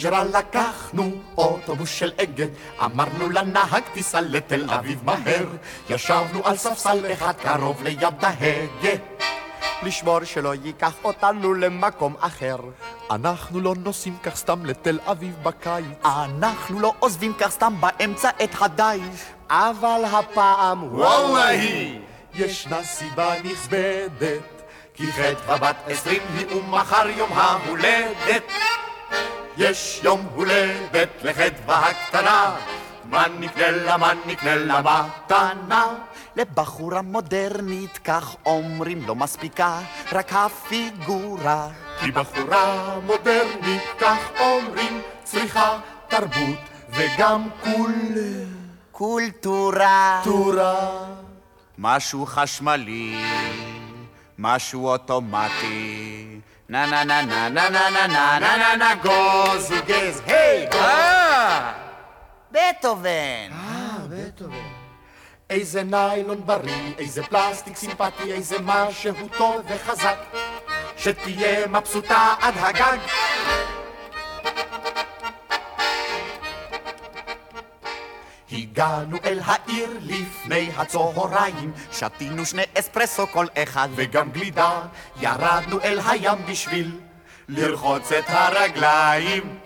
בסג'רה לקחנו אוטובוס של אגד, אמרנו לנהג תיסע לתל אביב מהר, ישבנו על ספסל אחד קרוב ליד ההגה. לשמור שלא ייקח אותנו למקום אחר. אנחנו לא נוסעים כך סתם לתל אביב בקיץ. אנחנו לא עוזבים כך סתם באמצע את הדייש. אבל הפעם, וואלה היא, ישנה סיבה נכבדת. כי חטא בת עשרים היא ומחר יום ההולדת. יש יום הולדת לחדווה הקטנה, מה נקנה לה, מה נקנה לה מתנה? לבחורה מודרנית, כך אומרים, לא מספיקה רק הפיגורה. כי בחורה מודרנית, כך אומרים, צריכה תרבות וגם קול... קולטורה. טורה. משהו חשמלי, משהו אוטומטי. נה נה נה נה נה נה נה נה נה נה נה גוז וגז, היי! אה! בטהובן. אה, בטהובן. איזה ניילון בריא, איזה פלסטיק סימפטי, איזה משהו טוב וחזק, שתהיה מבסוטה עד הגג. הגענו אל העיר לפני הצהריים, שתינו שני אספרסו כל אחד וגם גלידה, ירדנו אל הים בשביל לרחוץ את הרגליים,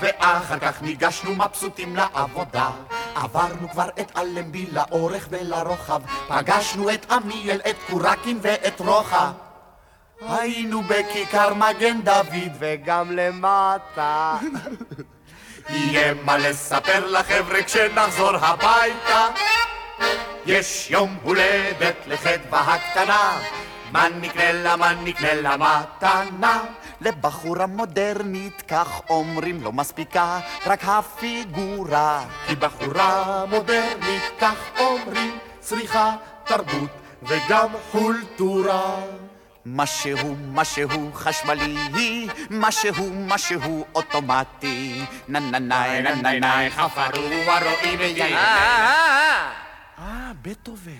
ואחר כך ניגשנו מבסוטים לעבודה. עברנו כבר את אלנבי לאורך ולרוחב, פגשנו את עמיאל, את קורקין ואת רוחה. היינו בכיכר מגן דוד וגם למטה. יהיה מה לספר לחבר'ה כשנחזור הביתה. יש יום הולדת לחדווה הקטנה, מה נקנה לה, מה נקנה לה מתנה? לבחורה מודרנית, כך אומרים, לא מספיקה רק הפיגורה. כי בחורה מודרנית, כך אומרים, צריכה תרבות וגם חולטורה. משהו, משהו חשמלי, משהו, משהו אוטומטי. נה נה נה נה נה נה חפרו הרואים יין. אה, בטהובן.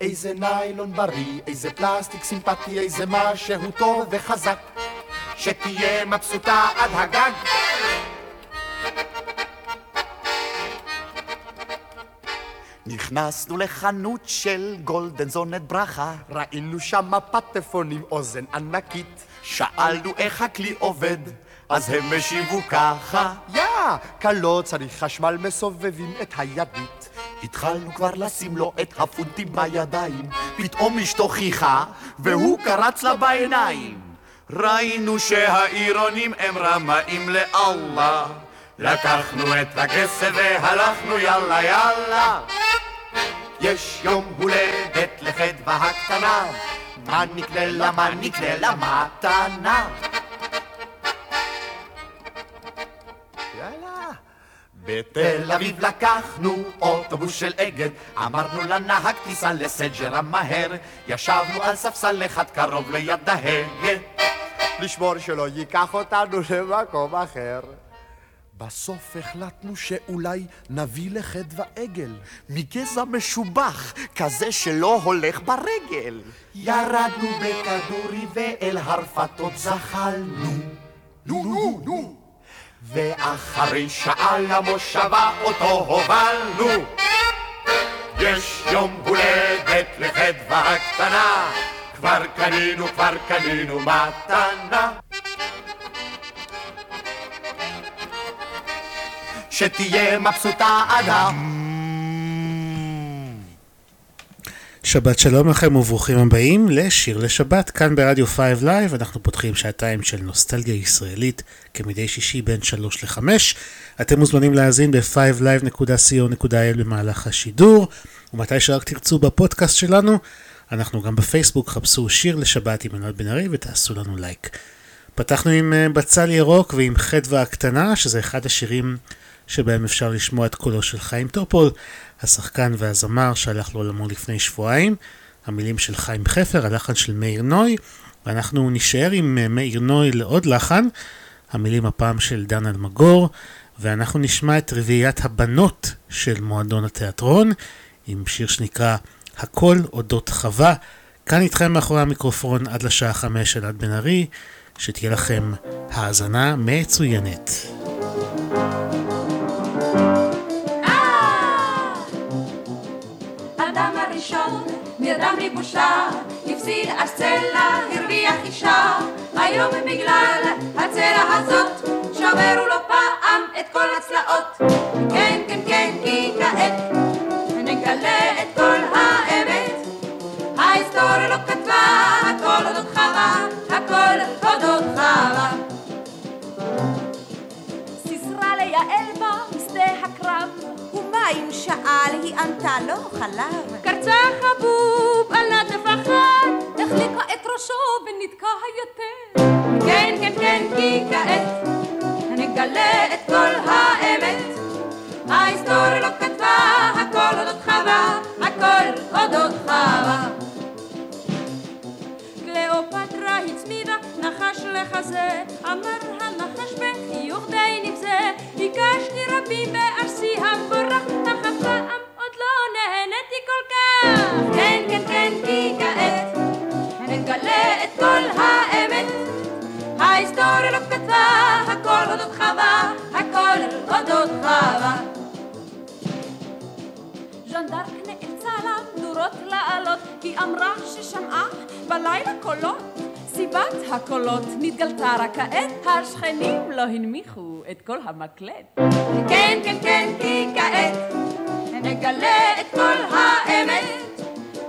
איזה ניילון בריא, איזה פלסטיק סימפטי, איזה משהו טוב וחזק, שתהיה מבסוטה עד הגג. נכנסנו לחנות של גולדן זונת ברכה, ראינו שם פטפון עם אוזן ענקית. שאלנו איך הכלי עובד, אז הם השיבו ככה. יא, כלא צריך חשמל מסובבים את הידית. התחלנו כבר לשים לו את הפונטים בידיים, פתאום אשתו חיכה, והוא קרץ לה בעיניים. ראינו שהעירונים הם רמאים לאללה, לקחנו את הכסף והלכנו יאללה יאללה. יש יום הולדת לחדווה הקטנה, מה נקנה לה, מה נקנה לה מתנה? בתל אביב לקחנו אוטובוס של אגד, אמרנו לנהג תיסע לסג'רה מהר, ישבנו על ספסל אחד קרוב ליד ההגה. לשמור שלא ייקח אותנו למקום אחר. בסוף החלטנו שאולי נביא לחדווה עגל. מגזע משובח, כזה שלא הולך ברגל. ירדנו בכדורי ואל הרפתות זחלנו. נו, נו, נו. ואחרי שעה למושבה אותו הובלנו. יש יום הולדת לחדווה הקטנה, כבר קנינו, כבר קנינו מתנה. שתהיה מבסוטה אדם. שבת שלום לכם וברוכים הבאים לשיר לשבת. כאן ברדיו 5 Live אנחנו פותחים שעתיים של נוסטלגיה ישראלית כמדי שישי בין 3 ל-5 אתם מוזמנים להאזין ב-5live.co.il במהלך השידור. ומתי שרק תרצו בפודקאסט שלנו אנחנו גם בפייסבוק. חפשו שיר לשבת עם אלעד בן ארי ותעשו לנו לייק. פתחנו עם אה, בצל ירוק ועם חדווה הקטנה, שזה אחד השירים שבהם אפשר לשמוע את קולו של חיים טופול, השחקן והזמר שהלך לעולמו לפני שבועיים. המילים של חיים חפר, הלחן של מאיר נוי, ואנחנו נשאר עם אה, מאיר נוי לעוד לחן, המילים הפעם של דן אלמגור, ואנחנו נשמע את רביעיית הבנות של מועדון התיאטרון, עם שיר שנקרא הכל אודות חווה. כאן איתכם מאחורי המיקרופון עד לשעה חמש אלעד בן ארי, שתהיה לכם האזנה מצוינת. אדם נרדם בושה, הפסיד אסצלה, הרוויח אישה, היום בגלל הצלע הזאת, שוברו לו פעם את כל הצלעות. כן, כן, כן, כי כעת נגלה את כל האמת. ההיסטוריה לא כתבה, הכל אודות חווה, הכל אודות חווה. סיסרה ליעל אם שאל, היא ענתה לו חלב. קרצה חבוב על נדף אחד, החליקה את ראשו ונתקע היתר. כן, כן, כן, כי כעת נגלה את כל האמת. ההיסטוריה לא כתבה, הכל אודות חווה, הכל אודות חווה. קליאופטרה הצמידה נחש לחזה, אמר הנחש בחיוך די נבזה, הגשתי רבים בארסי המבורך, אך אף פעם עוד לא נהניתי כל כך. כן, כן, כן, כי כעת נגלה את כל האמת. ההיסטוריה לא כתבה, הכל אודות חווה, הכל אודות חווה. דארק נאלצה למדורות לעלות, היא אמרה ששמעה בלילה קולות. סיבת הקולות נתגלתה רק כעת, השכנים לא הנמיכו את כל המקלט. כן, כן, כן, כי כעת נגלה את כל האמת.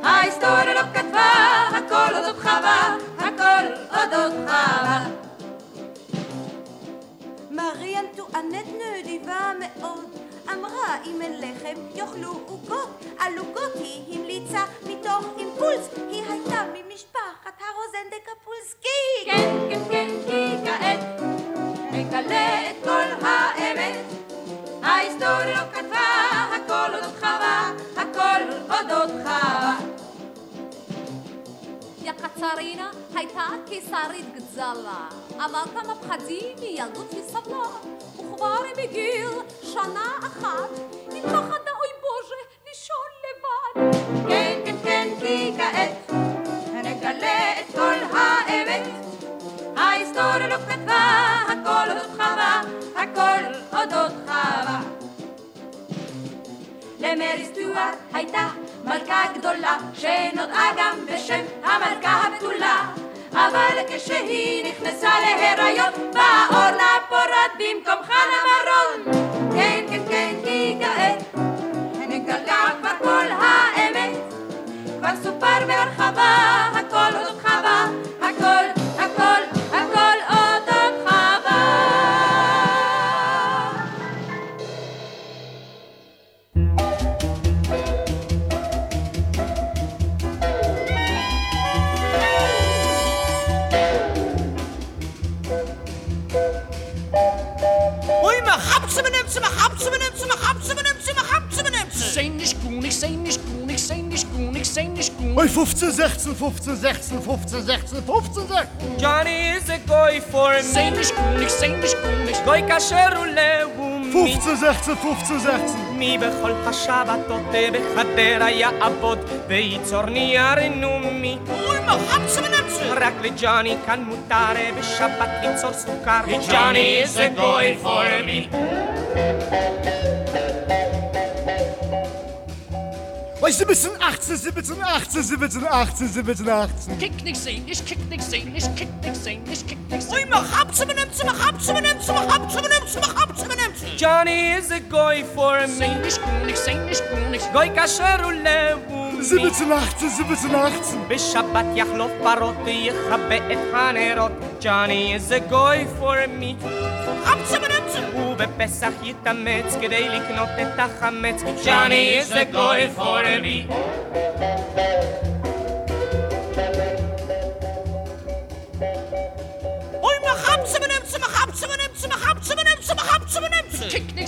ההיסטוריה לא כתבה, הכל אודות חווה, הכל אודות חווה. מארי אנטואנט נדיבה מאוד, אמרה אם אין לחם יאכלו עוגות, על עוגות היא המליצה מתוך אימפולס, היא הייתה ממשפחת הרוזן דה קפולסקי. כן, כן, כן, כי כעת נגלה את כל האמת. ההיסטוריה לא כתבה, הכל אודות חווה, הכל אודות חווה. יקצרינה הייתה קיסרית גזלה, אבל כמה פחדים מילדות היא סבלה, וכבר בגיל שנה אחת, היא פחדה אוי בוז'ה לישון לבד. כן, כן, כן, כי כעת נגלה את כל האמת. ההיסטוריה לא כתבה, הכל אודות חווה, הכל אודות חווה. למרי סטוארט הייתה מלכה גדולה, שנודעה גם בשם המלכה הבתולה. אבל כשהיא נכנסה להיריון, בא אורנה פורת במקום חנה מרון. כן, כן, כן, כי כעת Oi, 15, 16, 15, 16, 15, 16, 15, 16. Johnny is a goy for Sei me. nicht gut, ich sei nicht gut, ich Goy kasher uleu mi. 15, 16, 15, 16. מי בכל השבתות בחדרה יעבוד וייצור נייר נומי. Ui, ma hab's mir nicht so. רק לג'וני כאן מותר בשבת ליצור סוכר. Johnny is a goy for me. Weil 17, 18, 17, 18, 17, 18, 17, 18. Kick nix sehen, ich kick nix sehen, ich kick nix sehen, ich kick nix sehen. Ui, mach ab, zu benem, zu mach ab, zu benem, zu mach ab, zu benem, zu mach ab, zu benem. Johnny is a goy for me. Sehen, ich kick nix sehen, ich kick nix. Goy kasher. 17, 18, 17, 18. בשבת יחלוף פרות ויכבה את הנרות ג'וני איזה גוי for me. ובפסח יתאמץ כדי לקנות את החמץ ג'וני איזה גוי for me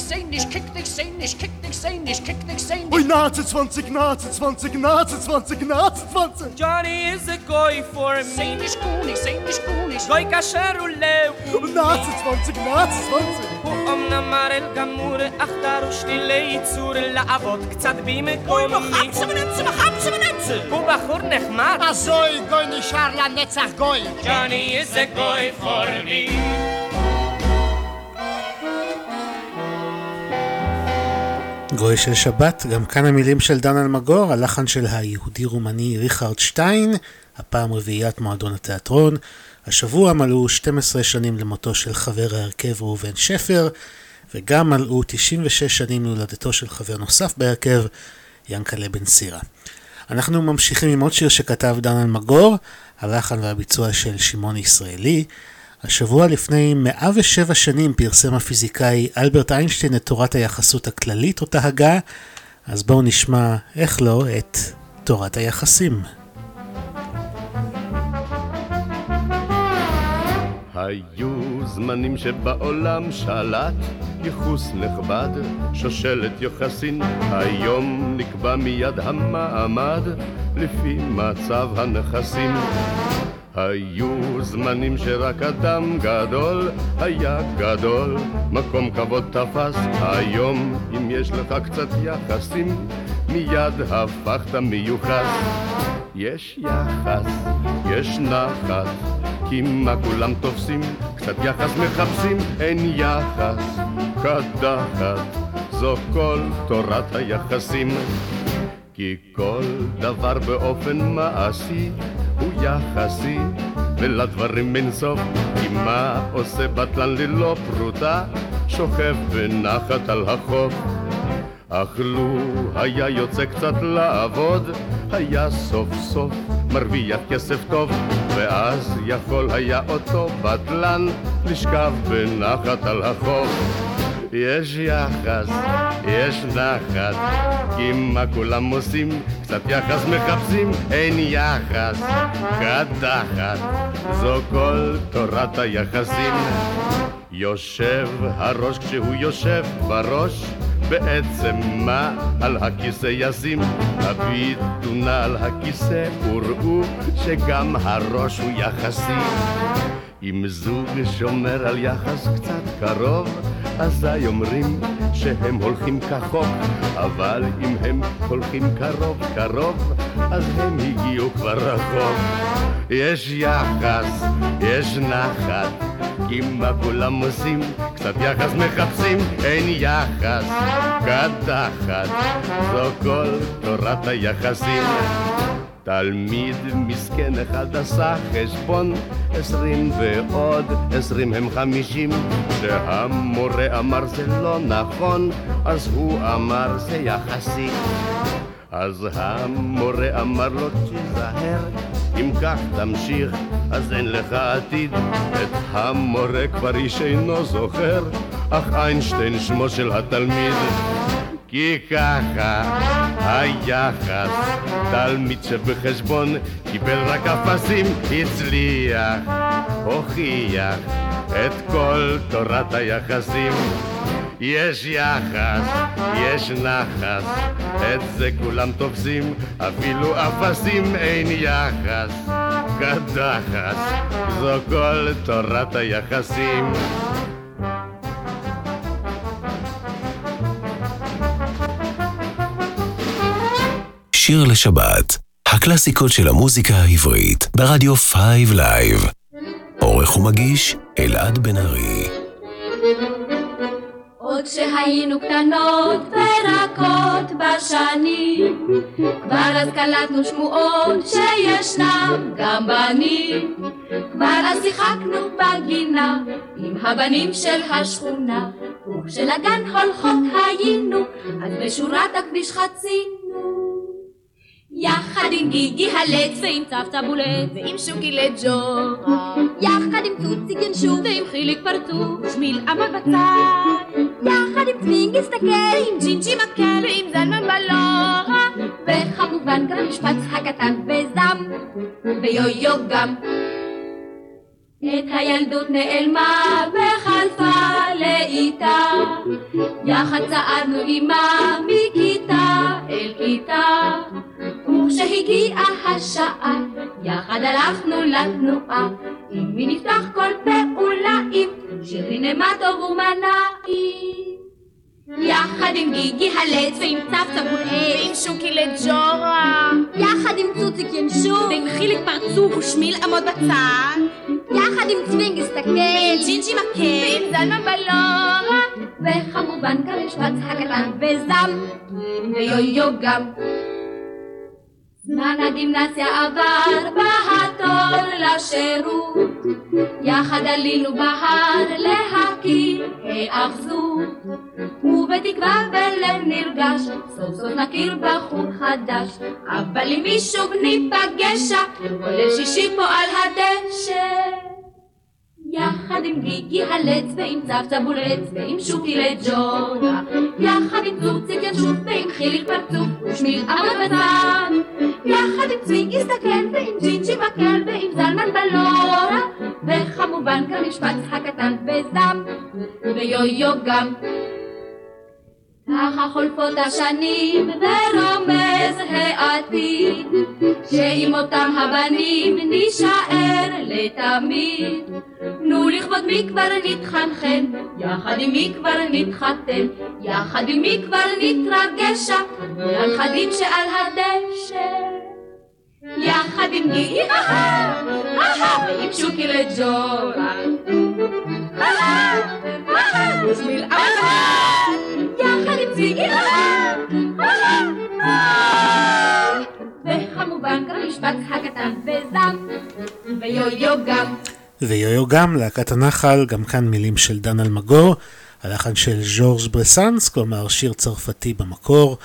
seh nicht, kick dich, seh nicht, kick dich, seh nicht, kick dich, seh nicht. Ui, Nazi 20, Nazi 20, Nazi 20, Nazi 20. Johnny is a goy for me. Seh nicht gut, seh nicht gut. Goy kasher ulev. Nazi 20, Nazi 20. הוא אמנם מראה גמור, אך דרוש לי ליצור לעבוד קצת במקומי. הוא מחמצה ונמצה, מחמצה ונמצה. הוא בחור נחמד. אזוי גוי נשאר לנצח גוי. Johnny is a goy for me. גוי של שבת, גם כאן המילים של דן אלמגור, הלחן של היהודי-רומני ריכרד שטיין, הפעם רביעיית מועדון התיאטרון. השבוע מלאו 12 שנים למותו של חבר ההרכב ראובן שפר, וגם מלאו 96 שנים להולדתו של חבר נוסף בהרכב, ינקלה בן סירה. אנחנו ממשיכים עם עוד שיר שכתב דן אלמגור, הלחן והביצוע של שמעון ישראלי. השבוע לפני 107 שנים פרסם הפיזיקאי אלברט איינשטיין את תורת היחסות הכללית אותה הגה, אז בואו נשמע, איך לא, את תורת היחסים. היו זמנים שבעולם שלט ייחוס נכבד, שושלת יוחסין, היום נקבע מיד המעמד לפי מצב הנכסים. היו זמנים שרק אדם גדול היה גדול, מקום כבוד תפס, היום אם יש לך קצת יחסים, מיד הפכת מיוחס. יש יחס, יש נחת, כי מה כולם תופסים, קצת יחס מחפשים, אין יחס, קדחת, זו כל תורת היחסים. כי כל דבר באופן מעשי הוא יחסי, ולדברים אין סוף, כי מה עושה בטלן ללא פרוטה, שוכב בנחת על החוף. אך לו היה יוצא קצת לעבוד, היה סוף סוף מרוויח כסף טוב, ואז יכול היה אותו בטלן לשכב בנחת על החוף. יש יחס, יש נחת, כי מה כולם עושים? קצת יחס מחפשים, אין יחס, קדחת, זו כל תורת היחסים. יושב הראש כשהוא יושב בראש, בעצם מה על הכיסא ישים? הביטו נא על הכיסא וראו שגם הראש הוא יחסי. אם זוג שומר על יחס קצת קרוב, אזי אומרים שהם הולכים כחוק, אבל אם הם הולכים קרוב קרוב, אז הם הגיעו כבר רחוק. יש יחס, יש נחת, כי מה כולם עושים? קצת יחס מחפשים, אין יחס, קדחת, זו כל תורת היחסים. תלמיד מסכן אחד עשה חשבון עשרים ועוד עשרים הם חמישים. שהמורה אמר זה לא נכון. אז הוא אמר זה יחסי. אז המורה אמר לו תיזהר אם כך תמשיך אז אין לך עתיד. את המורה כבר איש אינו זוכר אך איינשטיין שמו של התלמיד כי ככה היחס, תלמיד שבחשבון קיבל רק אפסים, הצליח, הוכיח את כל תורת היחסים. יש יחס, יש נחס, את זה כולם תופסים, אפילו אפסים אין יחס. קדחס, זו כל תורת היחסים. שיר לשבת, הקלאסיקות של המוזיקה העברית, ברדיו 5 Live. עורך ומגיש, אלעד בן ארי. עוד כשהיינו קטנות ורקות בשנים, כבר אז קלטנו שמועות שישנם גם בנים. כבר אז שיחקנו בגינה עם הבנים של השכונה, וכשלגן הולכות היינו, אז בשורת הכביש חצינו. יחד עם גיגי הלט ועם צבצבולט ועם שוקי לג'ורה יחד עם צוצי גנשו ועם חיליק פרצוף שמיל עמד בצד. יחד עם צמינג הסתכל ועם ג'ינג'י מקל ועם זלמן בלורה. וכמובן גם עם שפץ הקטן וזם ויו-יו גם. את הילדות נעלמה וחלפה לאיתה, יחד צעדנו עימה מכיתה אל כיתה, וכשהגיעה השעה, יחד הלכנו לתנועה, אם מי נפתח כל פעולה עם שירי נמטוב ומנעים. יחד עם גיגי הלץ ועם צפצפון עץ ועם שוקי לג'ורה. יחד עם צוציק ינשוף ועם חיליק פרצוף ושמיל עמוד בצד. יחד עם צווינג הסתכל. ועם ג'ינג'י מקל. ועם זלמן בלורה וכמובן כאן משפץ הקטן וזם. ויו-יו גם זמן הגימנסיה עבר בהתור לשירות. יחד עלינו בהר להכיר היאחזות ובתקווה בלב נרגש סוף סוף נכיר בחור חדש. אבל אם מישהו ניפגש כל ליל שישי פה על הדשא יחד עם גיגי הלץ ועם צבצבול עץ ועם שוקי לג'ורה יחד עם צוציק ינשוף ועם חיליק פרצוף ושמיל עמד בצד יחד עם צבי הסתכל ועם ג'ינג'י מקל ועם זלמן בלורה. וכמובן כמשפט הקטן וזם ויו-יו גם ככה חולפות השנים ורומז העתיד שעם אותם הבנים נישאר לתמיד נו לכבוד מי כבר נתחנחן יחד עם מי כבר נתחתן יחד עם מי כבר נתרגשה הנכדים שעל הדשא יחד עם גיגי אהה אהה ועם שוקי לג'ורה אהה אהה ושמיל אהה ויו-יו גם להקת הנחל, גם כאן מילים של דן אלמגור, הלחן של ז'ורג' ברסאנס, כלומר שיר צרפתי במקור.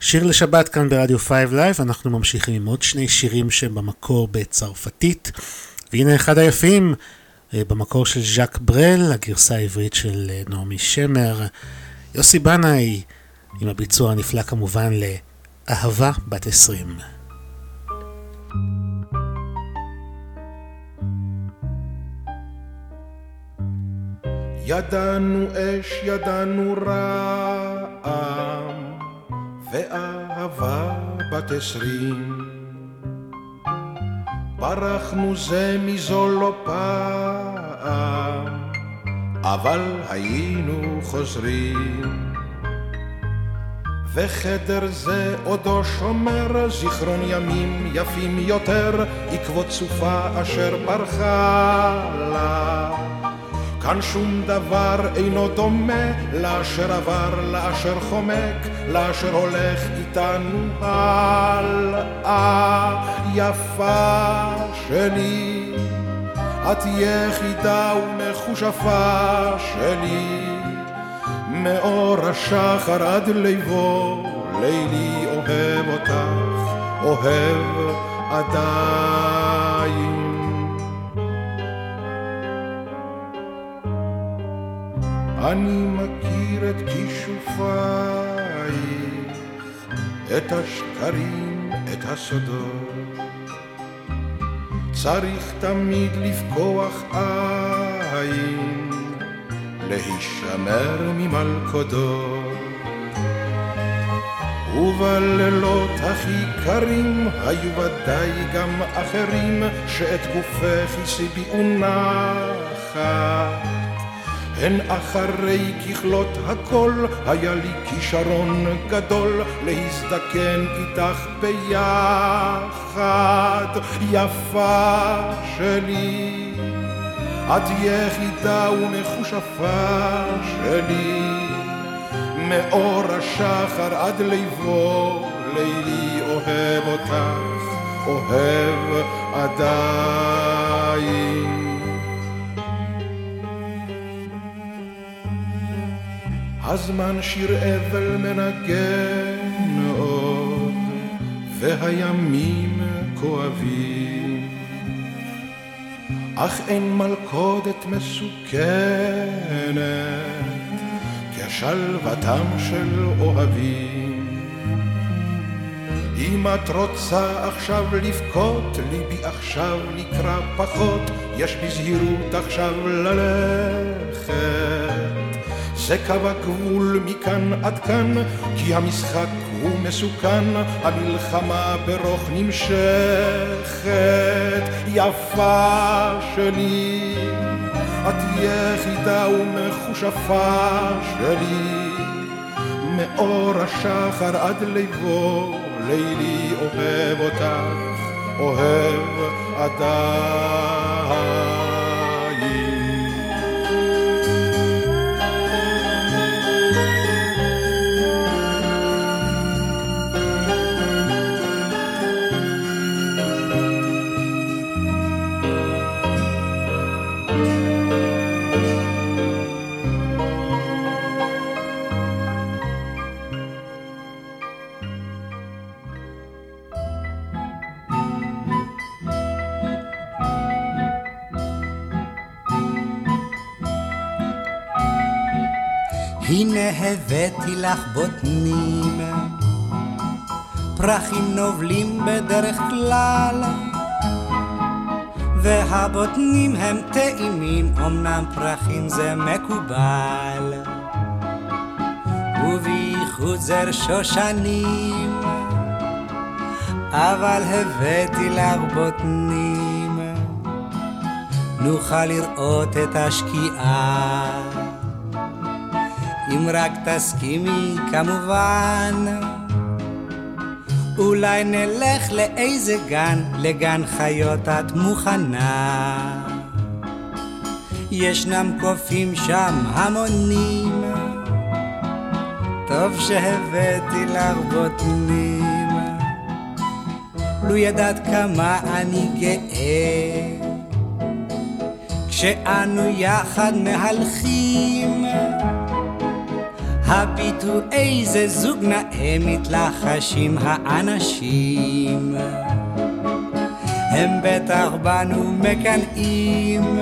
שיר לשבת כאן ברדיו 5 Live, אנחנו ממשיכים עם עוד שני שירים שהם במקור בצרפתית. והנה אחד היפים, אה, במקור של ז'אק ברל, הגרסה העברית של אה, נעמי שמר. יוסי בנאי, עם הביצוע הנפלא כמובן לאהבה בת עשרים. ידענו אש, ידענו רעם, ואהבה בת עשרים. ברחנו זה מזו לא פעם, אבל היינו חוזרים. וחדר זה עודו שומר זיכרון ימים יפים יותר, עקבות סופה אשר ברחה לה. כאן שום דבר אינו דומה לאשר עבר, לאשר חומק, לאשר הולך איתנו הלאה. יפה שלי, את יחידה ומחושפה שלי, מאור השחר עד ליבו, לילי אוהב אותך, אוהב עדיין. אני מכיר את כישופייך, את השקרים, את הסודות. צריך תמיד לפקוח עין, להישמר ממלכודות. ובלילות הכי קרים היו ודאי גם אחרים שאת גופך הסיביאו נחת. הן אחרי ככלות הכל, היה לי כישרון גדול להזדקן איתך ביחד, יפה שלי. את יחידה ומחושפה שלי, מאור השחר עד ליבו, לילי אוהב אותך, אוהב עדיין. הזמן שיר אבל מנגן עוד, והימים כואבים. אך אין מלכודת מסוכנת כשלוותם של אוהבים. אם את רוצה עכשיו לבכות, ליבי עכשיו נקרא פחות, יש בזהירות עכשיו ללכת. זה קו הגבול מכאן עד כאן, כי המשחק הוא מסוכן, המלחמה ברוך נמשכת. יפה שלי, את יחידה ומכושפה שלי, מאור השחר עד ליבו, לילי אוהב אותך, אוהב עדיין. הנה הבאתי לך בוטנים, פרחים נובלים בדרך כלל, והבוטנים הם טעימים, אמנם פרחים זה מקובל. ובייחוד זר שושנים, אבל הבאתי לך בוטנים, נוכל לראות את השקיעה. אם רק תסכימי כמובן. אולי נלך לאיזה גן, לגן חיות את מוכנה. ישנם קופים שם המונים, טוב שהבאתי לך בוטנים. לו ידעת כמה אני גאה, כשאנו יחד מהלכים. הביטו איזה זוג נאה מתלחשים האנשים. הם בטח בנו מקנאים.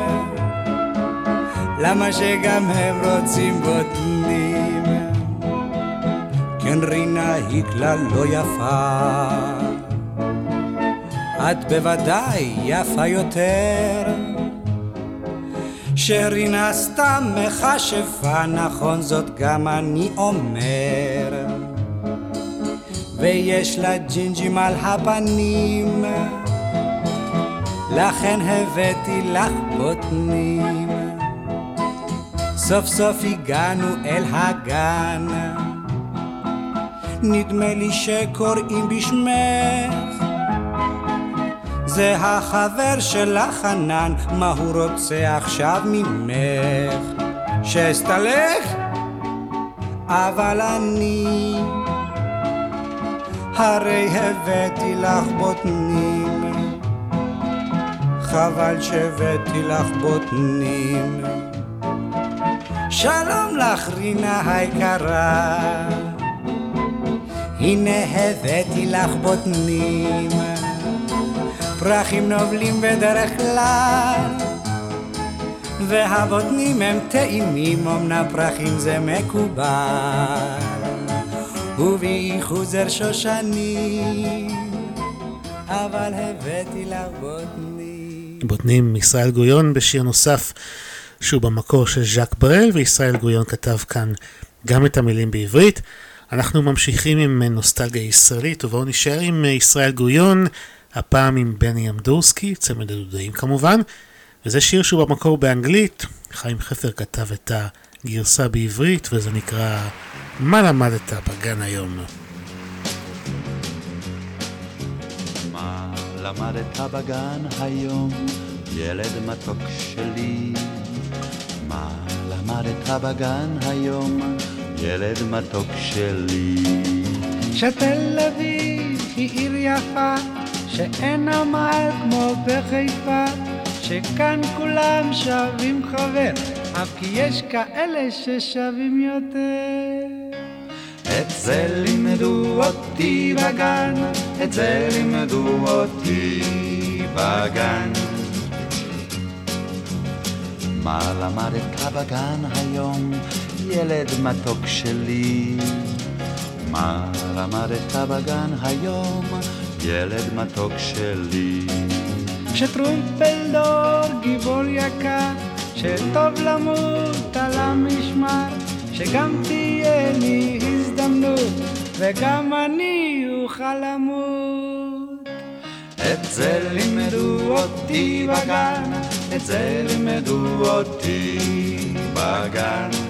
למה שגם הם רוצים בוטנים? כן רינה היא כלל לא יפה. את בוודאי יפה יותר שרינה סתם מכשפה, נכון זאת גם אני אומר. ויש לה ג'ינג'ים על הפנים, לכן הבאתי לך בוטנים. סוף סוף הגענו אל הגן, נדמה לי שקוראים בשמך. זה החבר שלך חנן, מה הוא רוצה עכשיו ממך? שאסתלק? אבל אני הרי הבאתי לך בוטנים חבל שהבאתי לך בוטנים שלום לך רינה היקרה הנה הבאתי לך בוטנים פרחים נובלים בדרך כלל. והבוטנים הם טעימים, אמנם פרחים זה מקובל. ובייחוד זר שושנים אבל הבאתי לך בוטנים. בוטנים ישראל גוריון בשיר נוסף שהוא במקור של ז'אק ברל וישראל גוריון כתב כאן גם את המילים בעברית. אנחנו ממשיכים עם נוסטלגיה ישראלית ובואו נשאר עם ישראל גוריון הפעם עם בני אמדורסקי, צמד הדודאים כמובן, וזה שיר שהוא במקור באנגלית, חיים חפר כתב את הגרסה בעברית, וזה נקרא מה למדת בגן היום. מה למדת בגן היום, ילד מתוק שלי? מה למדת בגן היום, ילד מתוק שלי? שתל אביב היא עיר יפה שאין עמל כמו בחיפה, שכאן כולם שווים חבר, אף כי יש כאלה ששווים יותר. את זה לימדו אותי בגן, את זה לימדו אותי בגן. מה למדת בגן היום, ילד מתוק שלי? מה למדת בגן היום, ילד מתוק שלי? שטרומפלדור גיבור יקר, שטוב למות על המשמר, שגם תהיה לי הזדמנות, וגם אני אוכל למות. את זה לימדו אותי בגן, את זה לימדו אותי בגן.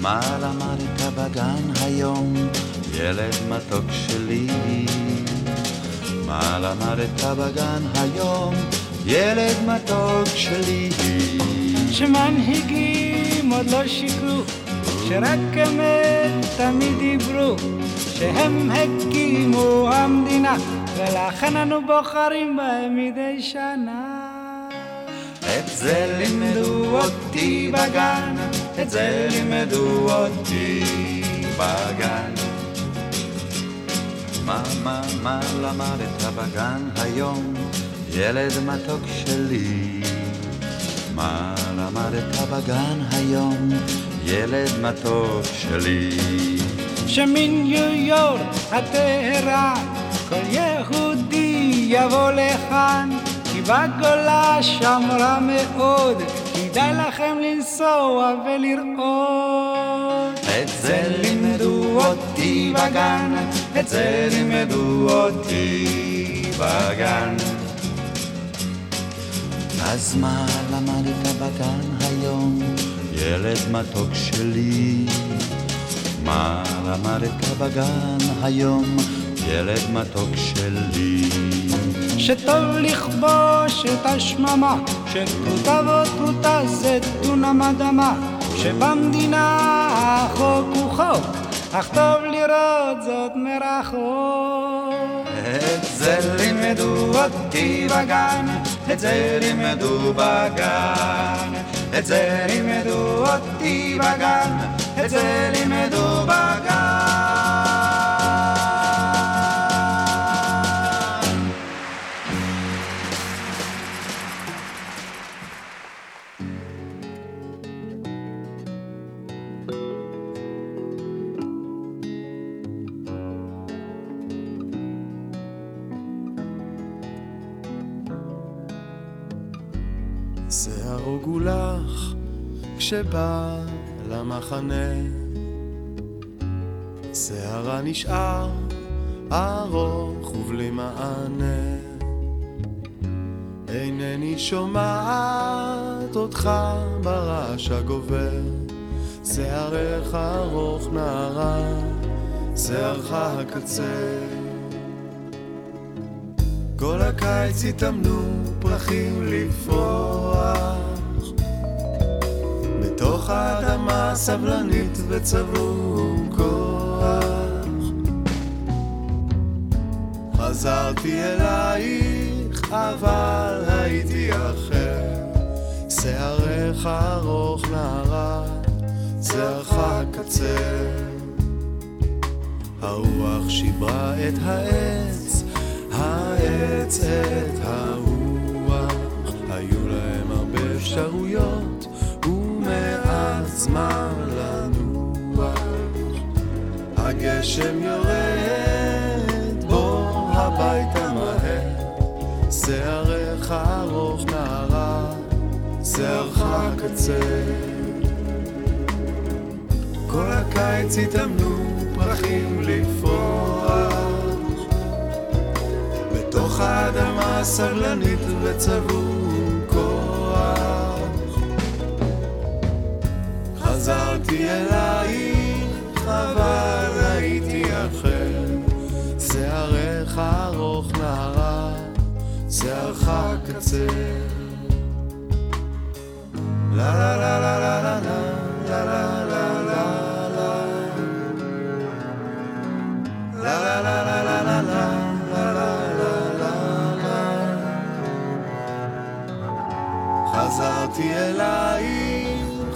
מה למדת בגן היום, ילד מתוק שלי? מה למדת בגן היום, ילד מתוק שלי? שמנהיגים עוד לא שיקרו, שרק אמת תמיד דיברו, שהם הקימו המדינה, ולכן אנו בוחרים בהם מדי שנה. את זה לימדו אותי בגן, את זה לימדו אותי בגן. מה, מה, מה למדת בגן היום, ילד מתוק שלי? מה למדת בגן היום, ילד מתוק שלי? שניו יורק הטהרה, כל יהודי יבוא לכאן, כי בגולה שם רע מאוד, כדאי לכם לנסוע ולראות. את זה לימדו אותי בגן, את זה לימדו אותי בגן. אז מה למדת בגן היום, ילד מתוק שלי? מה למדת בגן היום, ילד מתוק שלי? שטוב לכבוש את השממה, שפרוטה ועוד פרוטה זה דונם אדמה, שבמדינה החוק הוא חוק, אך טוב לראות זאת מרחוק. את זה לימדו אותי בגן, את זה לימדו בגן, את זה לימדו אותי בגן, את זה לימדו בגן. כשבא למחנה. שערה נשאר ארוך ובלי מענה. אינני שומעת אותך ברעש הגובר. שערך ארוך נערה שערך הקצר כל הקיץ התאמנו פרחים לפרוח בתוך האדמה סבלנית וצבור כוח. חזרתי אלייך אבל הייתי אחר. שערך ארוך נערה שערך קצר הרוח שיברה את העץ העץ את הרוח, היו להם הרבה אפשרויות ומעט זמן לנוח. הגשם יורד, בוא הביתה מהר, שערך ארוך נערה, שערך קצר. כל הקיץ התאמנו פרחים לפרוח בתוך האדמה סבלנית וצבור חזרתי אלייך אבל הייתי אחר שערך ארוך נערה שערך קצר לה לה לה לה לה לה לה לה לה לה חזרתי אלייך,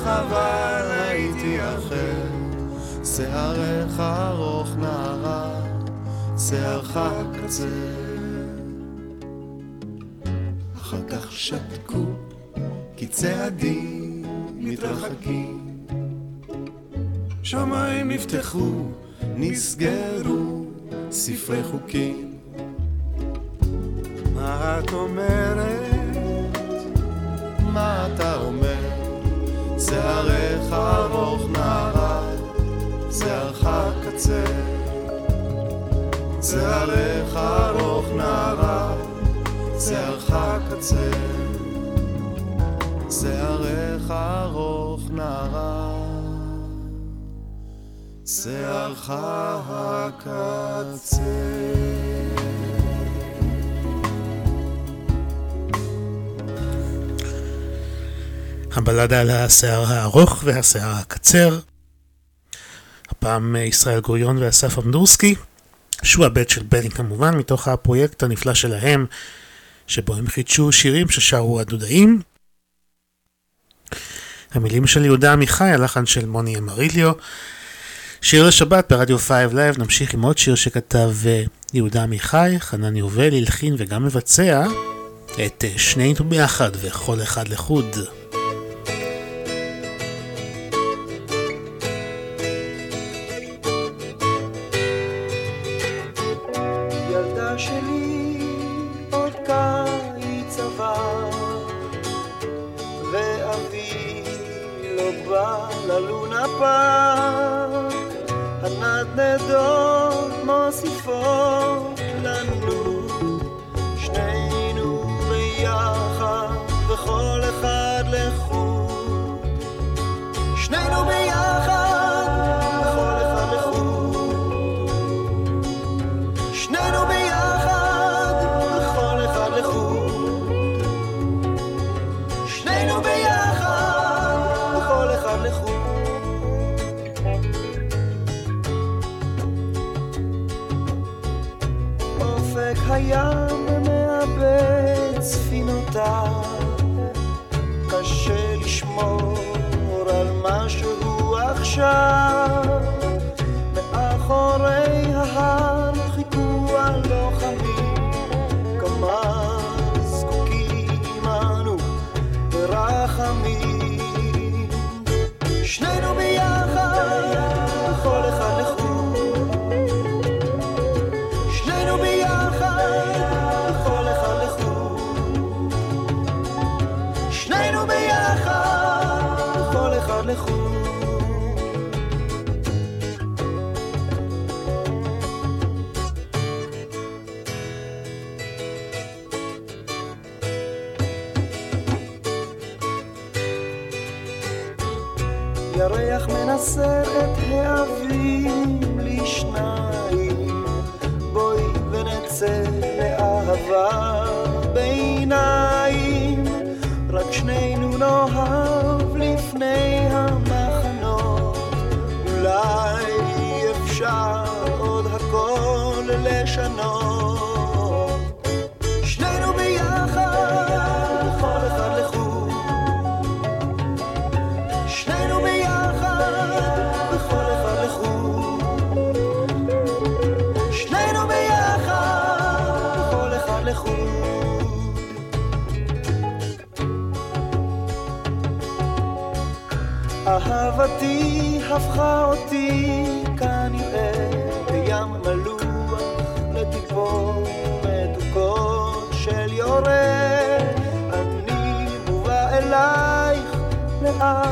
אבל הייתי אחר. שערך ארוך נערה, שערך קצר. אחר כך שתקו, כי צעדים מתרחקים. שמיים נפתחו, נסגרו ספרי חוקים. מה את אומרת? מה אתה אומר? שערך ארוך נערה, שערך קצר. שערך ארוך נערה, שערך קצר. שערך ארוך נערה, שערך הקצר. הבלדה על השיער הארוך והשיער הקצר. הפעם ישראל גוריון ואסף אמדורסקי. שהוא הבן של בני כמובן, מתוך הפרויקט הנפלא שלהם, שבו הם חידשו שירים ששרו הדודאים. המילים של יהודה עמיחי, הלחן של מוני אמריליו. שיר לשבת ברדיו 5 Live, נמשיך עם עוד שיר שכתב אה, יהודה עמיחי, חנן יובל הלחין וגם מבצע את אה, שנינו ביחד וכל אחד לחוד. אהבתי הפכה אותי כנראה לים מלוח לטיפות מתוקות של יורה. אני מובא אלייך לאט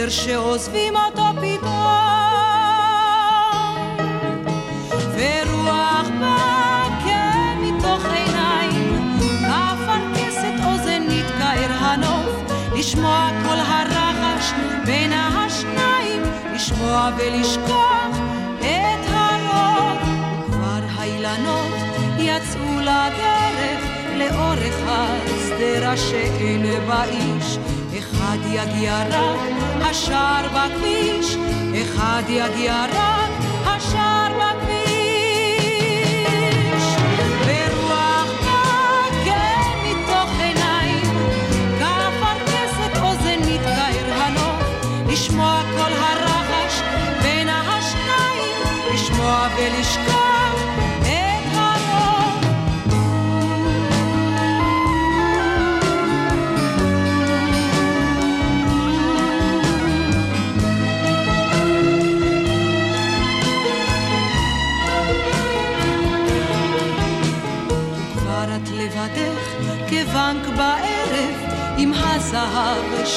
כחדר שעוזבים אותו פתאום. ורוח באה כמתוך עיניים, כאפרכסת אוזן נתקער הנוף, לשמוע כל הרחש בין השניים, לשמוע ולשכוח את הרוב. וכבר האילנות יצאו לדרך לאורך השדרה שאין בה איש. אחד יגיע רק השער בכביש, אחד יגיע רק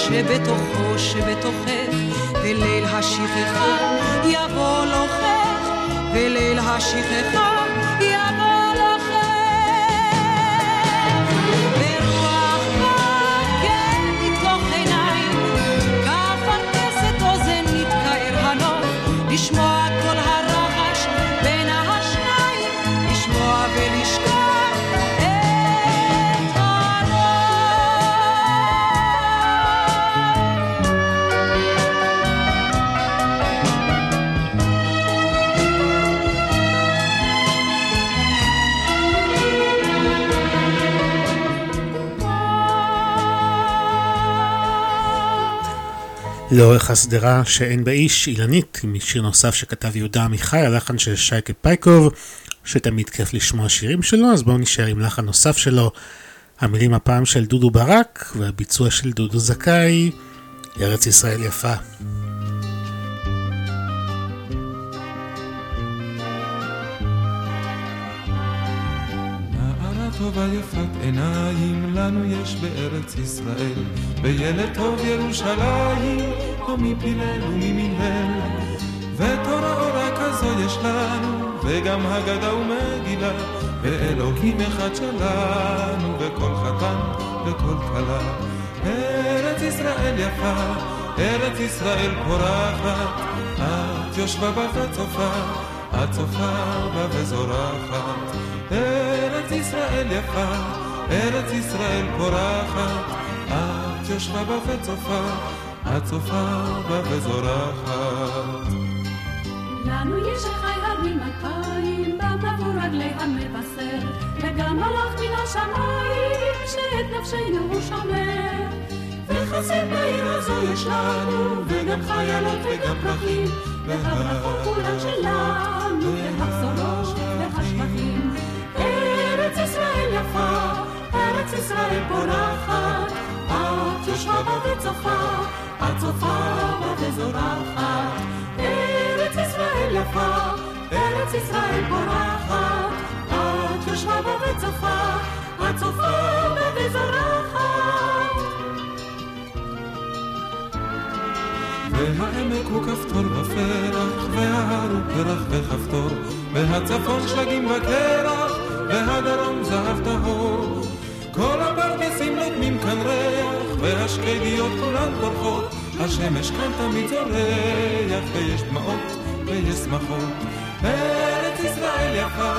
שבתוכו שבתוכך וליל השכחה יבוא לוחך וליל השכחה לאורך השדרה שאין בה איש, אילנית, עם שיר נוסף שכתב יהודה עמיחי, הלחן של שייקה פייקוב, שתמיד כיף לשמוע שירים שלו, אז בואו נשאר עם לחן נוסף שלו, המילים הפעם של דודו ברק, והביצוע של דודו זכאי, ארץ ישראל יפה. טובה יפת עיניים, לנו יש בארץ ישראל, וילד טוב ירושלים, או מפילל וממנהל. ותורה אורה כזו יש לנו, וגם הגדה ומגילה, ואלוהים אחד שלנו, וכל חתן וכל כלה. ארץ ישראל יפה, ארץ ישראל פורחת, את יושבה בה וצופה, את צופה בה וזורחת. ארץ ישראל יפה, ארץ ישראל פורחת, את יושבה בה וצופה, את צופה בה וזורחת. לנו יש חי הרים אלפיים, במבוא רגלי המבשר, וגם מלאך מן השמיים, שאת נפשנו הוא שומר. וחסד בעיר הזו יש לנו, וגם חיילות וגם פרחים, והברכות כולן שלנו, והשבחים. ארץ ישראל יפה, ארץ ישראל פורחת, את יושבה בה וצופה, את צופה בה וזורחת. ארץ ישראל יפה, ארץ ישראל פורחת, את יושבה בה וצופה, את צופה בה וזורחת. והעמק הוא כפתור ופרח, וההר הוא פרח וכפתור, והצפון שלגים וקרח, והדרום זהב טהור. כל הפרדסים נותנים כאן ריח, והשקדיות כולן פורחות, השמש כאן תמיד זורח, ויש דמעות ויש שמחות. ארץ ישראל יפה,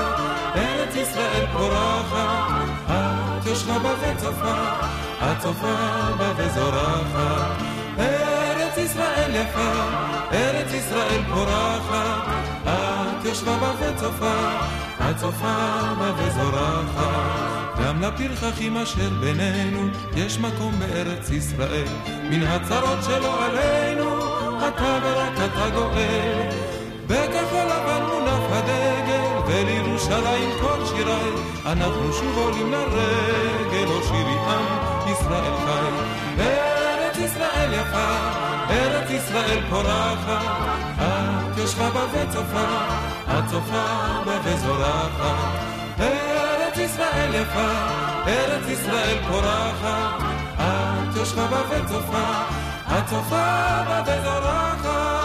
ארץ ישראל פורחת, את יושבה בה וצופה, את צופה בה וזורחת. ארץ ישראל יפה, ארץ ישראל פורחת, את יושבה בה וצופה, את צופה בה וזורחת. גם לפרחחים אשר בינינו, יש מקום בארץ ישראל, מן הצרות שלא עלינו, אתה ורק אתה גואל. בכחול לבן מונף הדגל, ולירושלים כל שיריי, אנחנו שוב עולים לרגל, או שירי עם ישראל חי. ארץ ישראל יפה, ארץ ישראל פורחת, את יושבה בה וצופה, את צופה בה וזורחת. ארץ ישראל יפה, ארץ ישראל פורחת, את יושבה בה וצופה, את צופה בה וזורחת.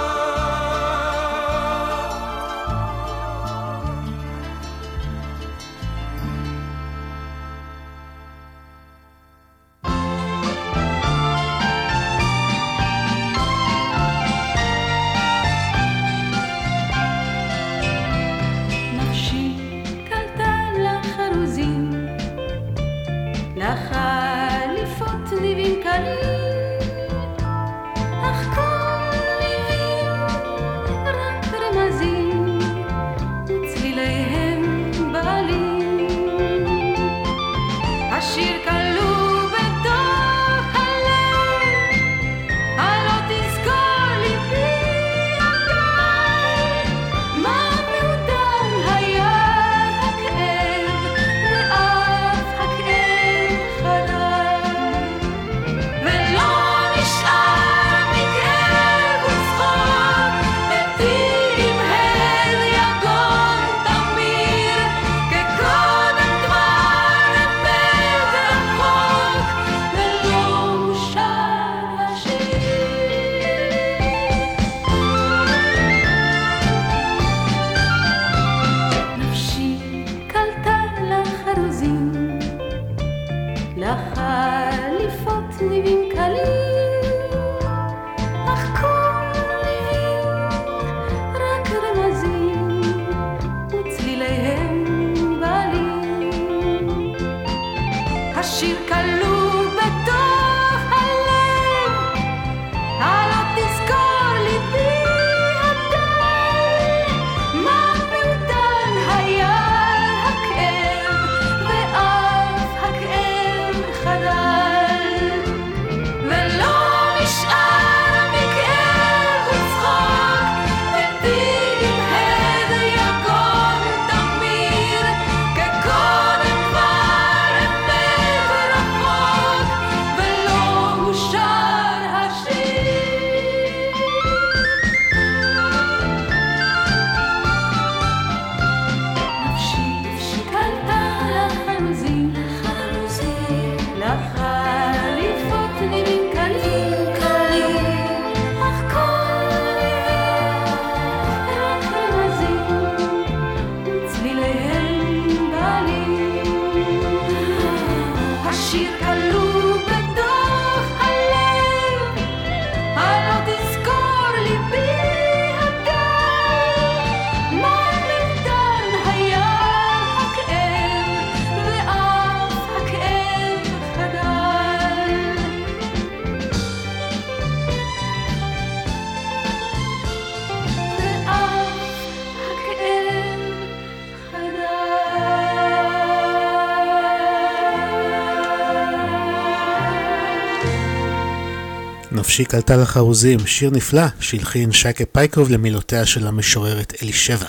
נפשי קלטה לחרוזים, שיר נפלא שהלחין שייקה פייקוב למילותיה של המשוררת אלישבע.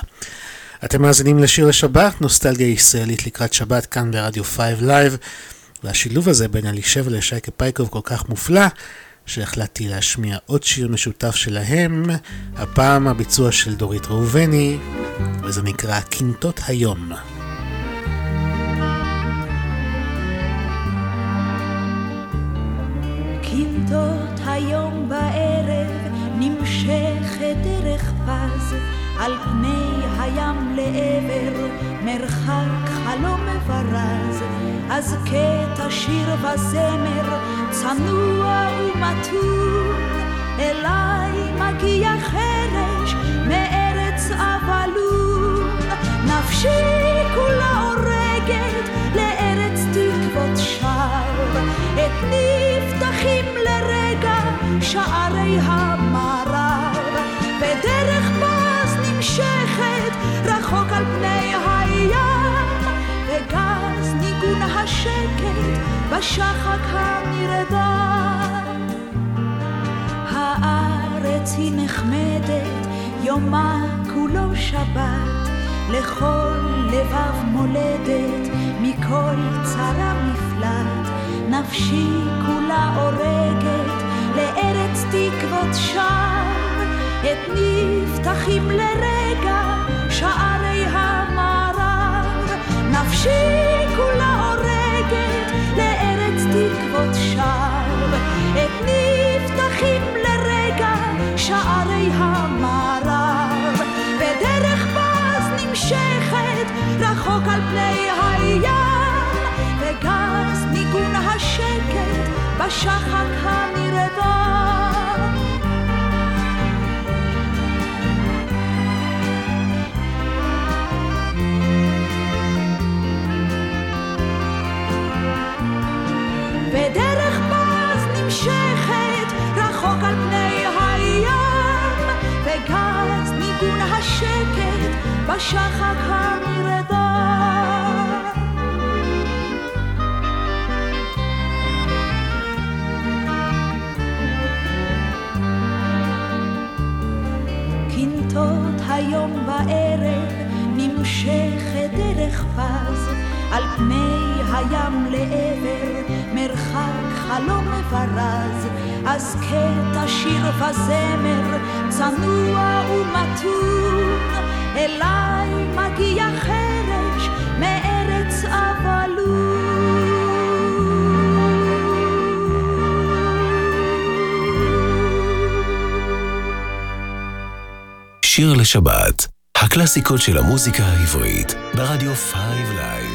אתם מאזינים לשיר לשבת, נוסטלגיה ישראלית לקראת שבת כאן ברדיו 5 Live, והשילוב הזה בין אלישבע לשייקה פייקוב כל כך מופלא, שהחלטתי להשמיע עוד שיר משותף שלהם, הפעם הביצוע של דורית ראובני, וזה נקרא קינטות היום. היום בערב נמשכת דרך פז על פני הים לעבר מרחק חלום מברז אז קטע שיר וזמר צנוע ומתון אליי מגיע חרש מארץ אבלון נפשי כולה הורגת לארץ תקוות שווא. את נפתחים לרגע שערי המערב בדרך פס נמשכת רחוק על פני הים וגז ניגון השקט בשחק הנרדם הארץ היא נחמדת יומה כולו שבת לכל לבב מולדת מכל צרה מפלט. נפשי כולה הורגת לארץ תקוות שם את נפתחים לרגע שערי המערב, נפשי כולה הורגת לארץ תקוות שווא, את נפתחים לרגע שערי המערב, ודרך פז נמשכת רחוק על פני הים, וגס ניגון השקט בשחק הנרדם. ודרך פז נמשכת רחוק על פני הים, וגס ניגון השקט בשחק הנרדם. היום בערב נמשכת דרך פז על פני הים לעבר מרחק חלום מברז אז קטע שיר וזמר צנוע ומתון אליי מגיע חרש מארץ שיר לשבת, הקלאסיקות של המוזיקה העברית, ברדיו 5 Live.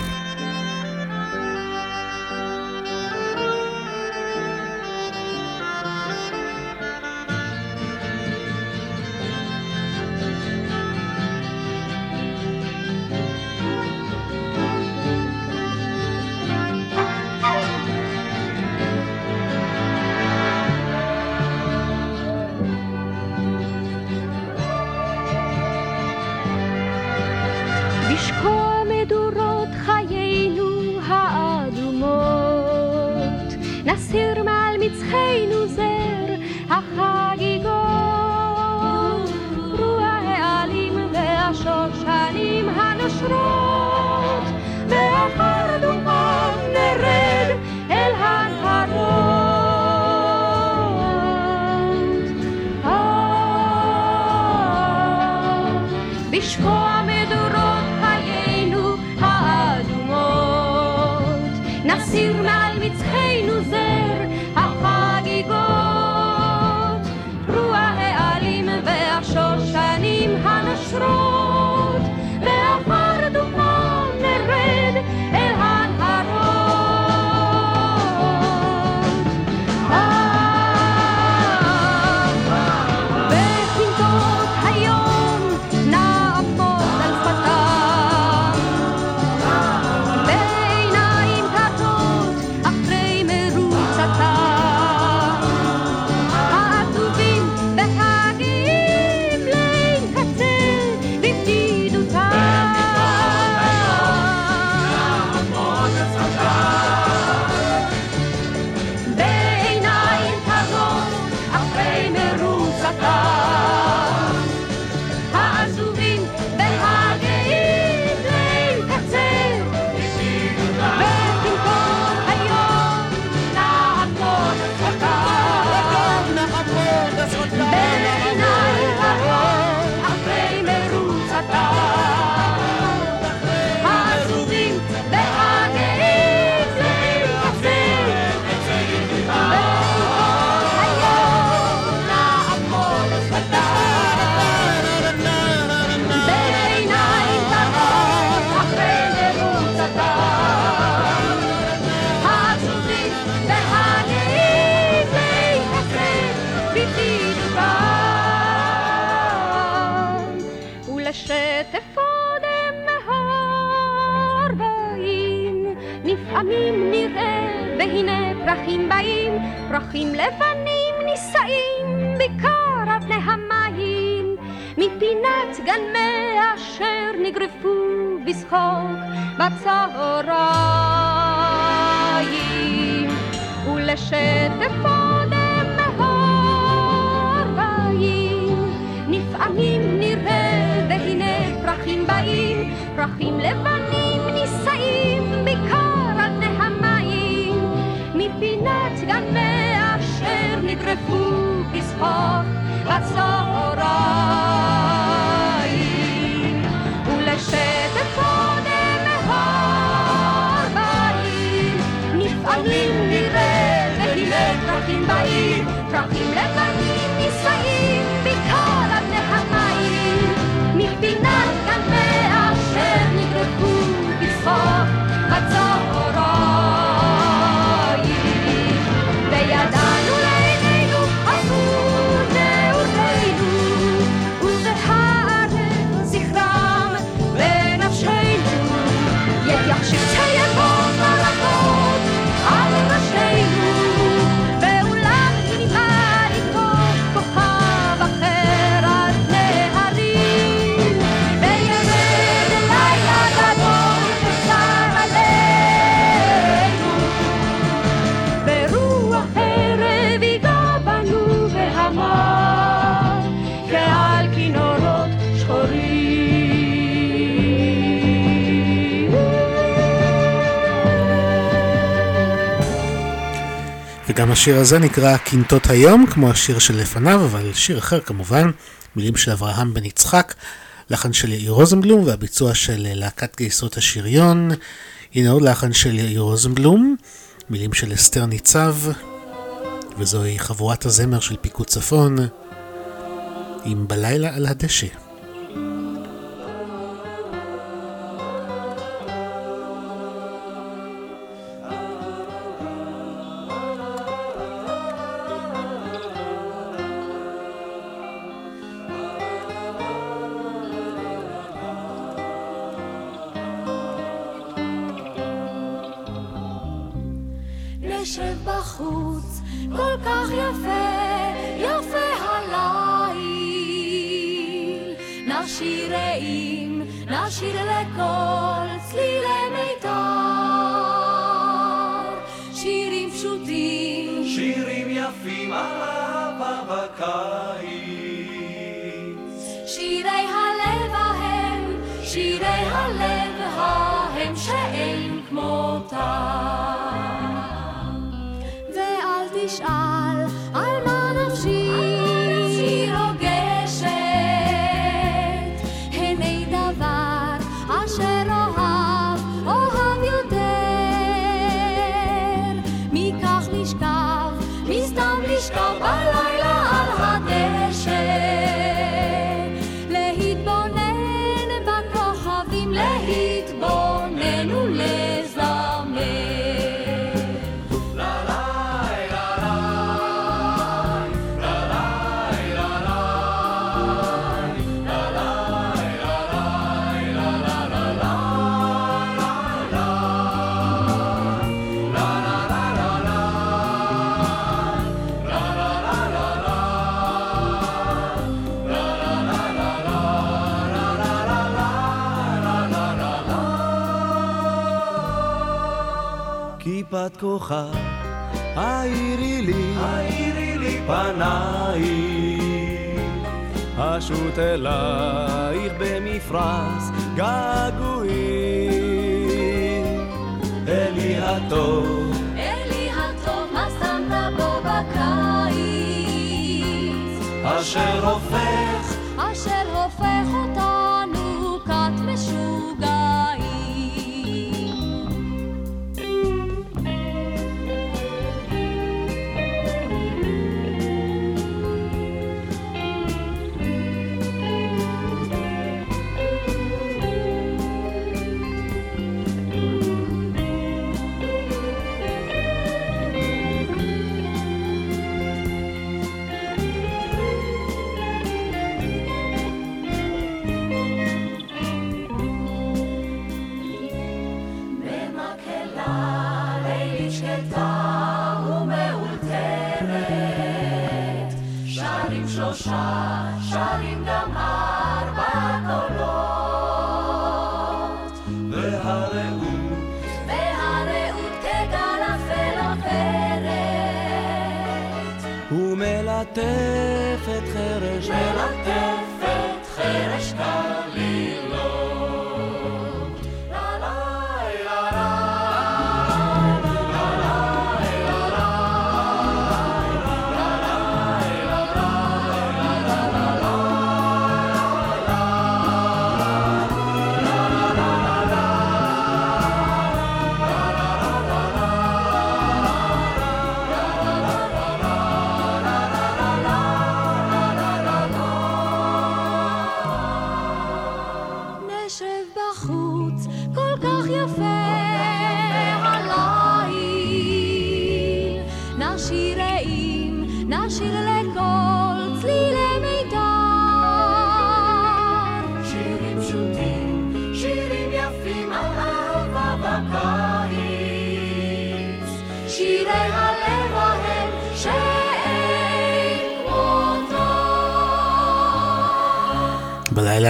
גן מאשר נגרפו בשחוק בצהריים, וגם השיר הזה נקרא קינטות היום, כמו השיר שלפניו, אבל שיר אחר כמובן, מילים של אברהם בן יצחק, לחן של יאיר רוזנבלום והביצוע של להקת גייסות השריון. הנה עוד לחן של יאיר רוזנבלום, מילים של אסתר ניצב, וזוהי חבורת הזמר של פיקוד צפון, עם בלילה על הדשא. שירי כיפת כוכב, האירי לי, האירי לי פנייך, אשוט אלייך במפרש געגועים. אלי הטוב, אלי הטוב, מה שמת בו בקיץ? אשר הופך,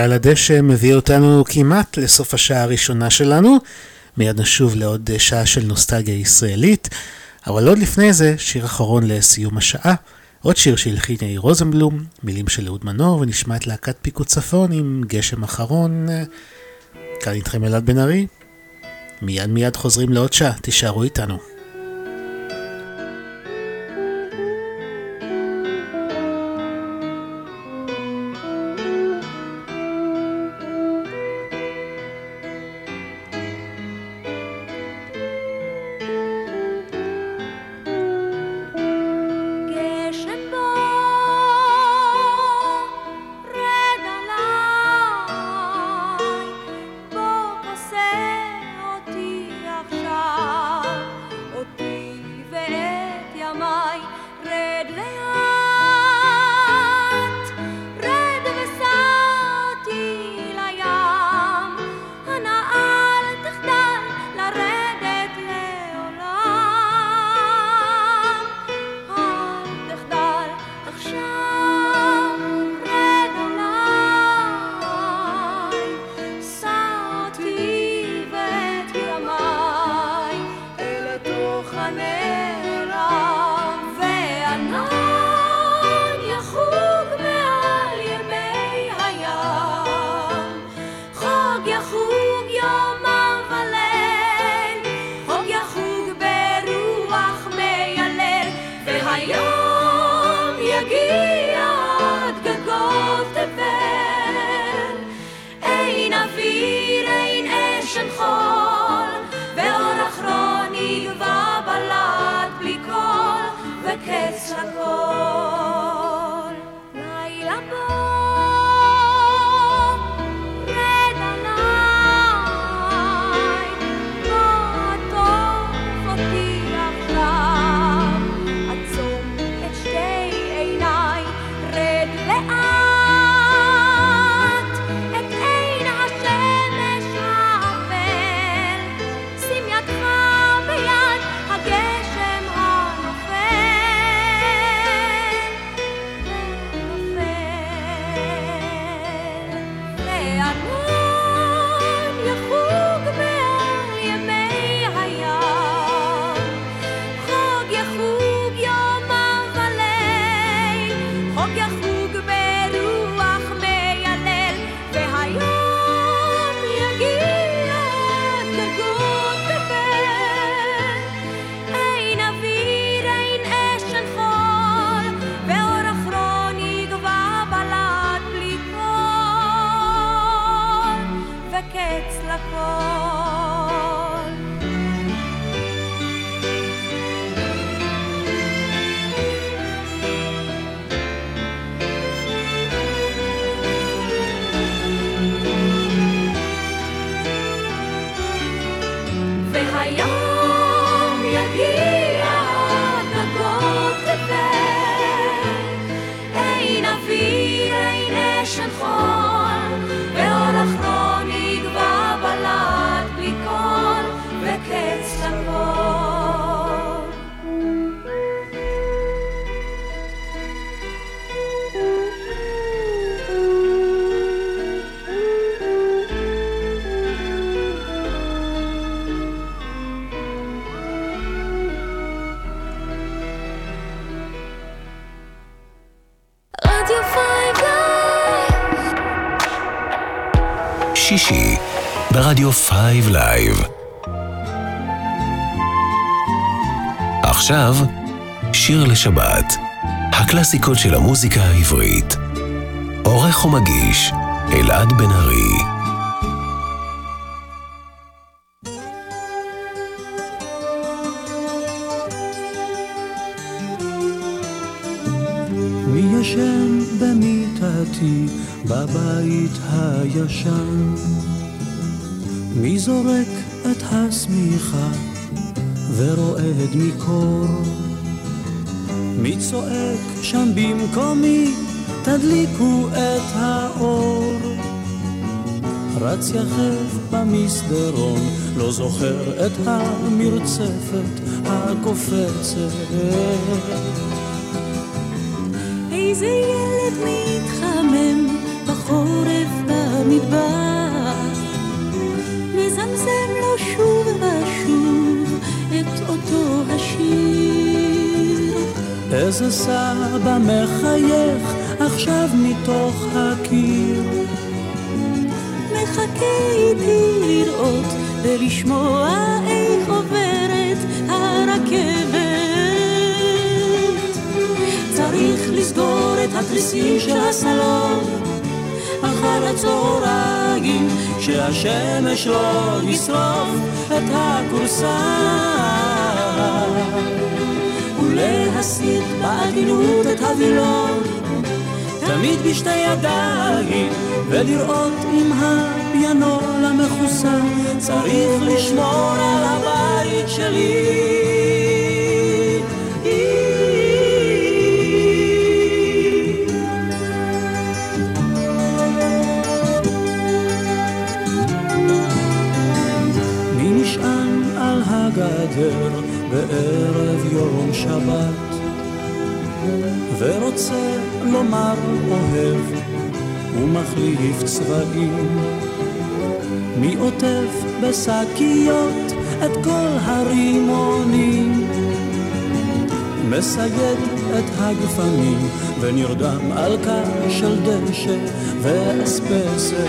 על הדשא מביא אותנו כמעט לסוף השעה הראשונה שלנו. מיד נשוב לעוד שעה של נוסטלגיה ישראלית. אבל עוד לפני זה, שיר אחרון לסיום השעה. עוד שיר שהלחין יאיר רוזנבלום, מילים של אהוד מנור, ונשמע את להקת פיקוד צפון עם גשם אחרון. כאן איתכם אלעד בן ארי. מיד מיד חוזרים לעוד שעה, תישארו איתנו. שישי ברדיו Five Live. עכשיו, שיר לשבת. הקלאסיקות של המוזיקה העברית. עורך ומגיש, אלעד בן ארי. ישן במיטתי בבית הישן? זורק את השמיכה ורועד מקור? מי צועק שם במקומי תדליקו את האור? רץ יחף במסדרון, לא זוכר את המרצפת הקופצת. איזה ילד מתחמם בחורף במדבר, מזמזם לו שוב ושוב את אותו השיר. איזה סבא מחייך עכשיו מתוך הקיר. מחכה איתי לראות ולשמוע איך עוברת הרכבת. צריך לסגור את התריסים של הסלון אחר הצהריים שהשמש לא ישרוף את הכורסה. ולהסיט בעדינות את הווילון תמיד בשתי ידיים ולראות אם הפיאנול המכוסה צריך לשמור על הבית שלי הגדר בערב יום שבת ורוצה לומר אוהב ומחליף צבעים. מי עוטף בשקיות את כל הרימונים מסייד את הגפנים ונרדם על קש של דשא ואספסת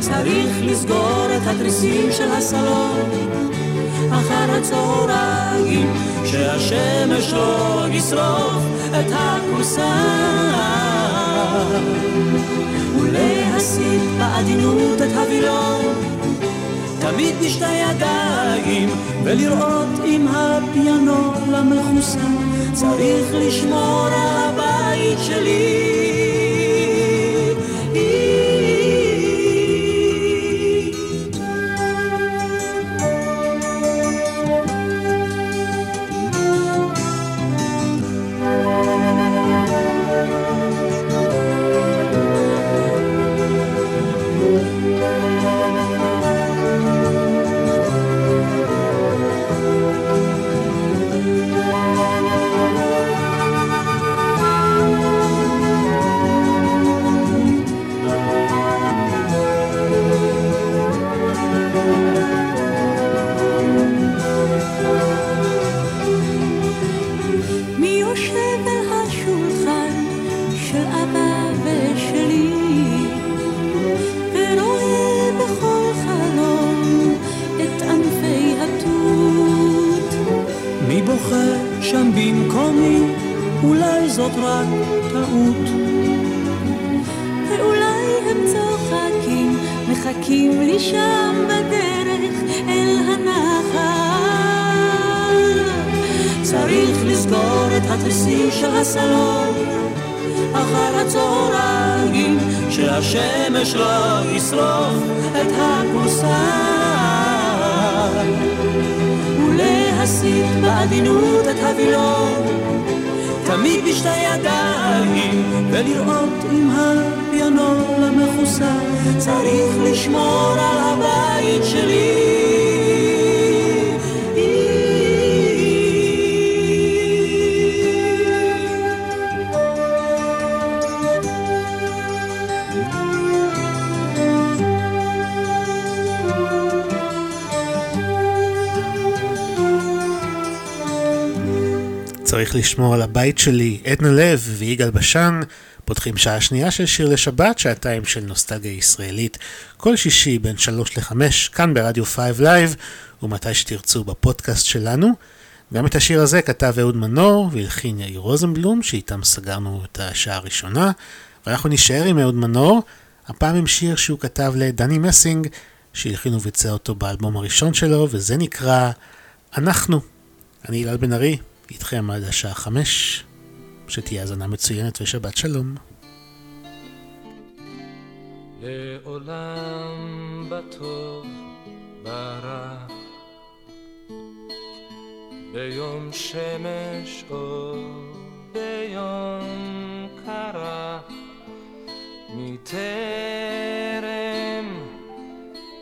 צריך לסגור את התריסים של הסלון. אחר הצהריים שהשמש לא ישרוף את הכורסה. ולהסיט בעדינות את הווילון. תמיד בשתי ידיים ולראות אם הפיאנול המכוסה. צריך לשמור על הבית שלי לשמור על הבית שלי, עדנה לב ויגאל בשן, פותחים שעה שנייה של שיר לשבת, שעתיים של נוסטלגיה ישראלית, כל שישי בין 3 ל-5, כאן ברדיו 5 Live, ומתי שתרצו בפודקאסט שלנו. גם את השיר הזה כתב אהוד מנור והלחין יאיר רוזנבלום, שאיתם סגרנו את השעה הראשונה, ואנחנו נשאר עם אהוד מנור, הפעם עם שיר שהוא כתב לדני מסינג, שהלחין וביצע אותו באלבום הראשון שלו, וזה נקרא אנחנו. אני אלעד בן ארי, איתכם עד השעה חמש, שתהיה האזנה מצוינת ושבת שלום. לעולם בטוב ברע ביום שמש או ביום קרה. מטרם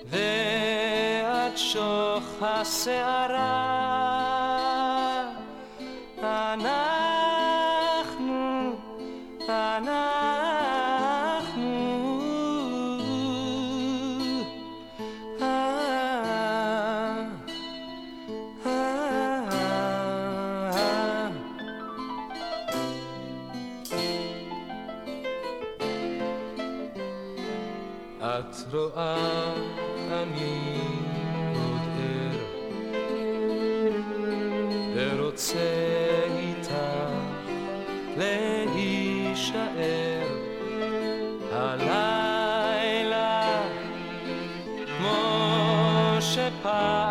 ועד שוך הסערה אנחנו, far.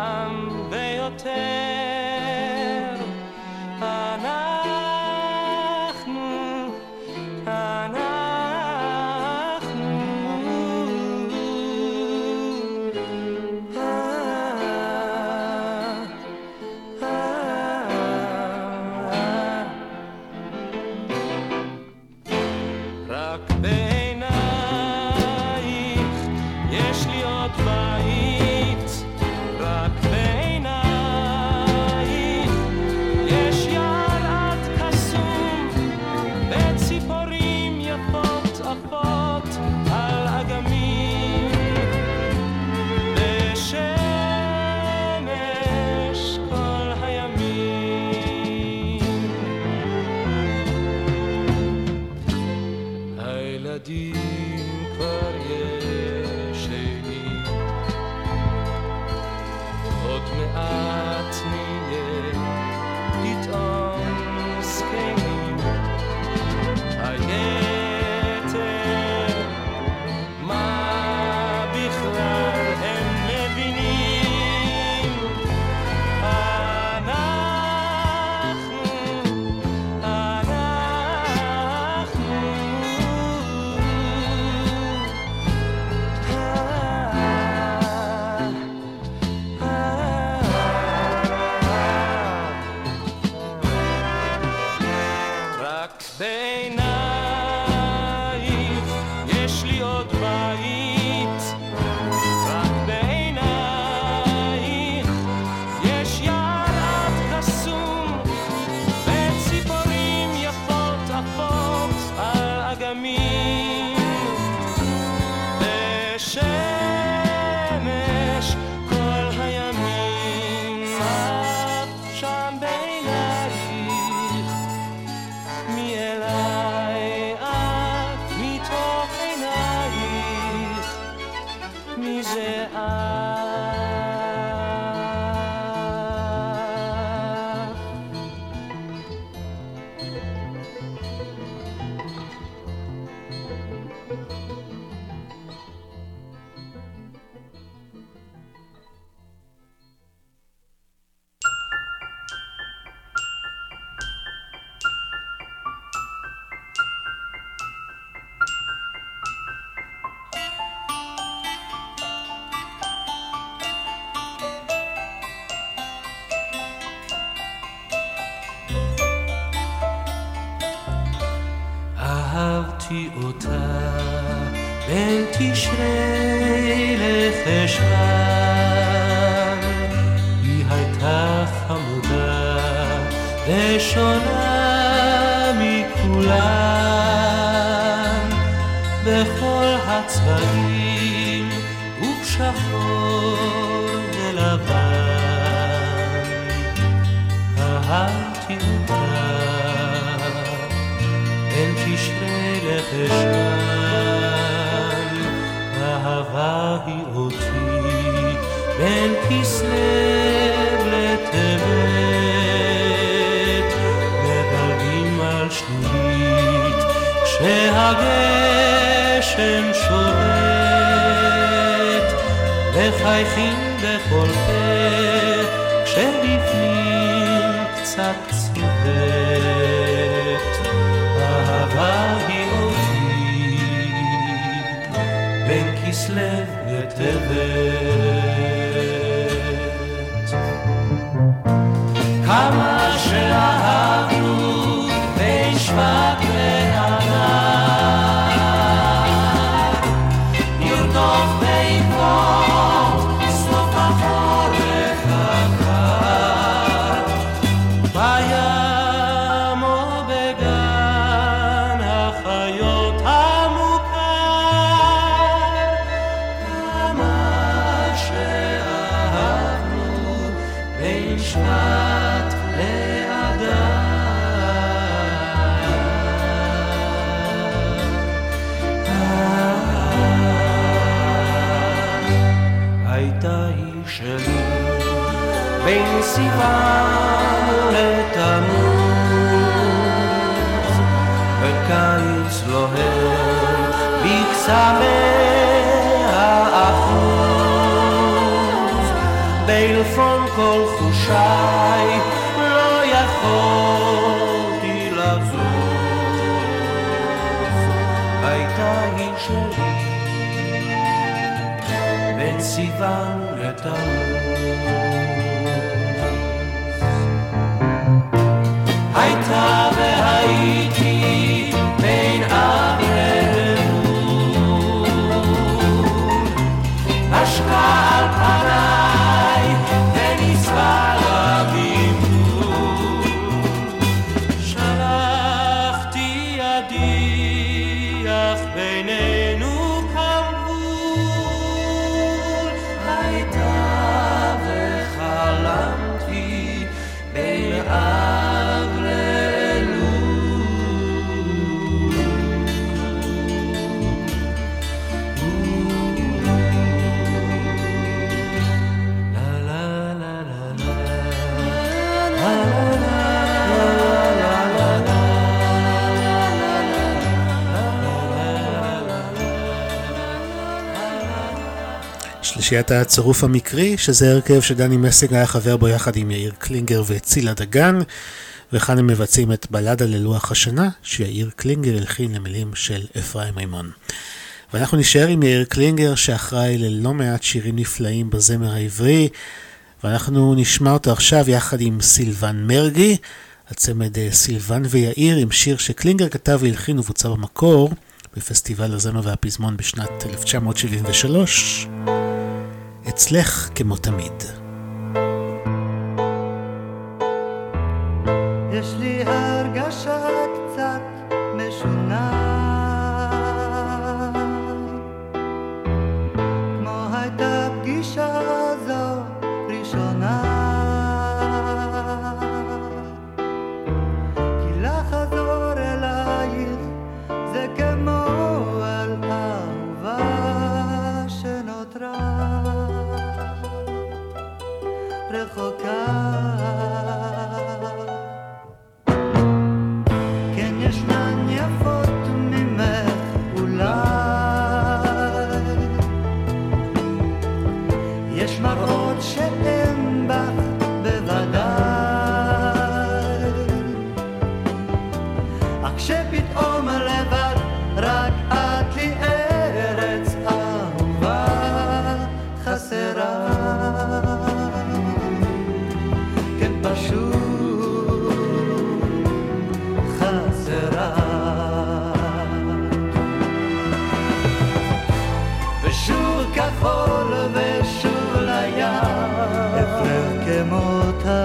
סיוון לתמוז, בקיץ לוהר בקסמי האחוז, בעלפון כל חושיי לא יכולתי לזוז, הייתה היא שלי בין סיוון שלישיית הצירוף המקרי, שזה הרכב שדני מסינג היה חבר בו יחד עם יאיר קלינגר וצילה דגן, וכאן הם מבצעים את בלדה ללוח השנה, שיאיר קלינגר הלחין למילים של אפרים מימון. ואנחנו נשאר עם יאיר קלינגר, שאחראי ללא מעט שירים נפלאים בזמר העברי, ואנחנו נשמע אותו עכשיו יחד עם סילבן מרגי, הצמד אה, סילבן ויאיר, עם שיר שקלינגר כתב והלחין ובוצע במקור, בפסטיבל הזמר והפזמון בשנת 1973. אצלך כמו תמיד. יש לי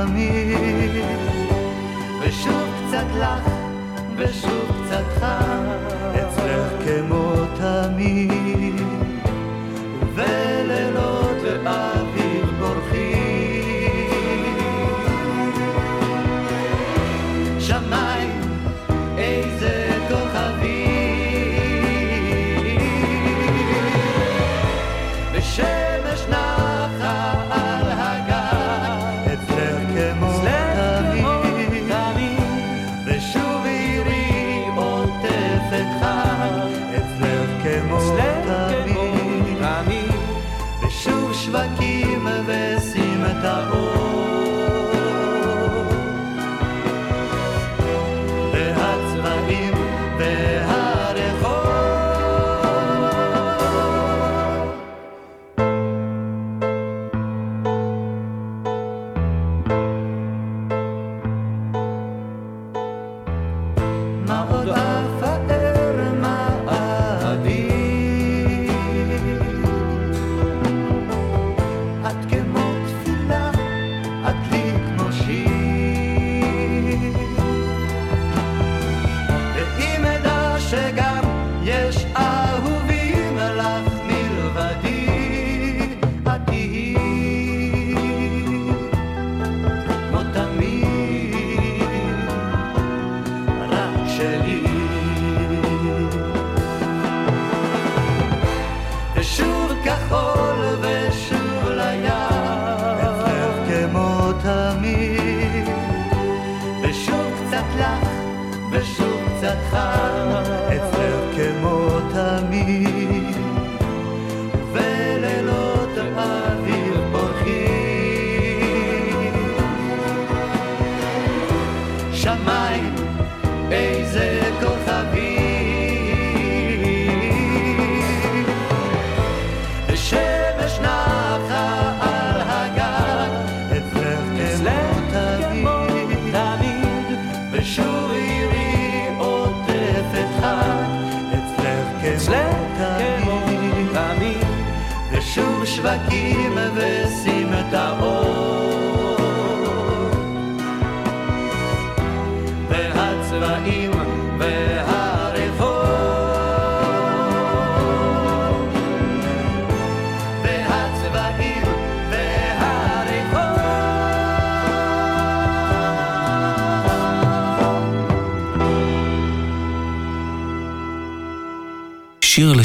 תמיד. ושוב קצת לך ושוב קצת חם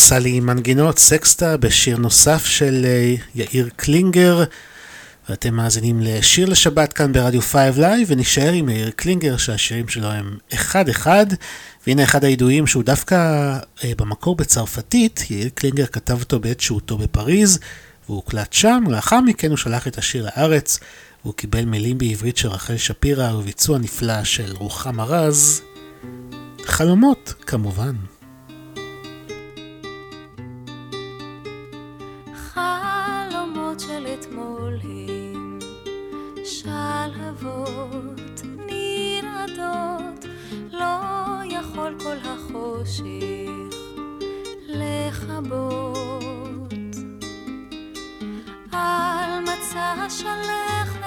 עשה לי מנגינות סקסטה בשיר נוסף של אה, יאיר קלינגר. ואתם מאזינים לשיר לשבת כאן ברדיו 5 Live, ונשאר עם יאיר קלינגר שהשירים שלו הם אחד-אחד. והנה אחד הידועים שהוא דווקא אה, במקור בצרפתית, יאיר קלינגר כתב אותו בעת שהותו בפריז, והוא הוקלט שם, לאחר מכן הוא שלח את השיר לארץ, והוא קיבל מילים בעברית של רחל שפירא וביצוע נפלא של רוחמה רז. חלומות, כמובן. לרבות על מצע השלכת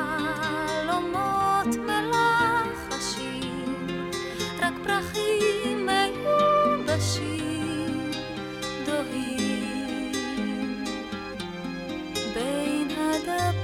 החלומות מלחשים רק פרחים מיובשים דוהים בין הדבר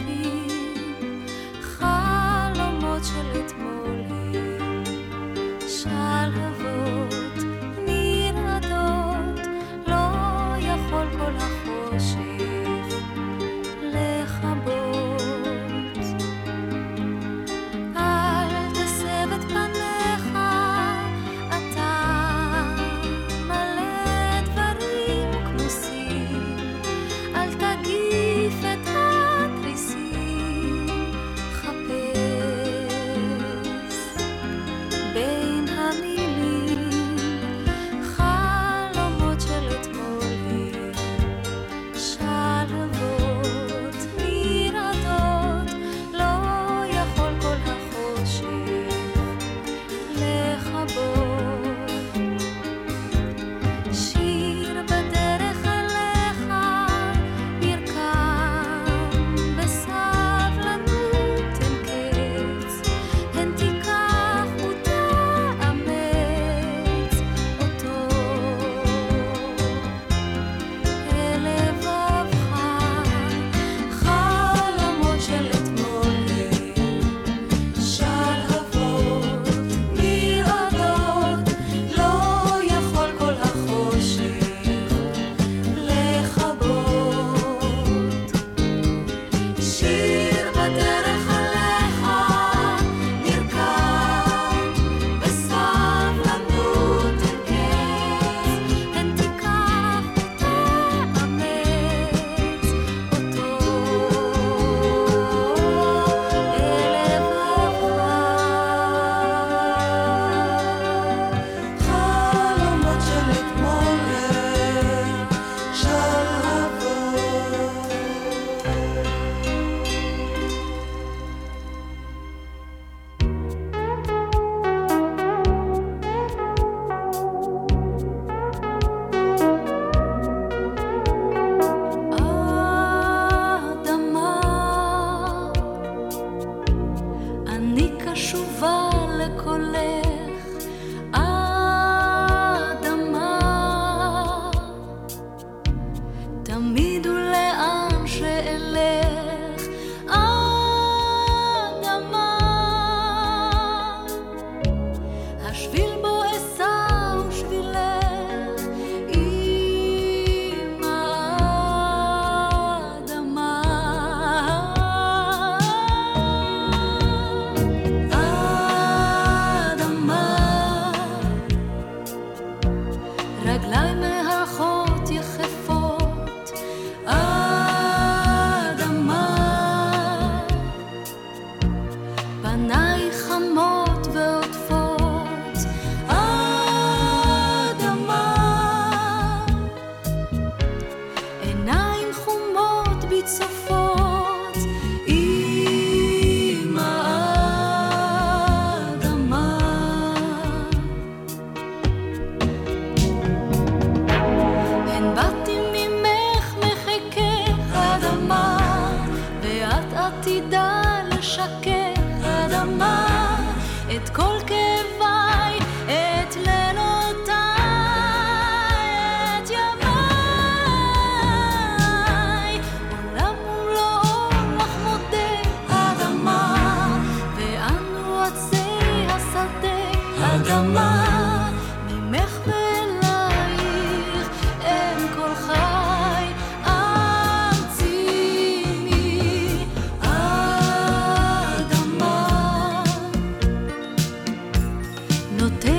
viéndote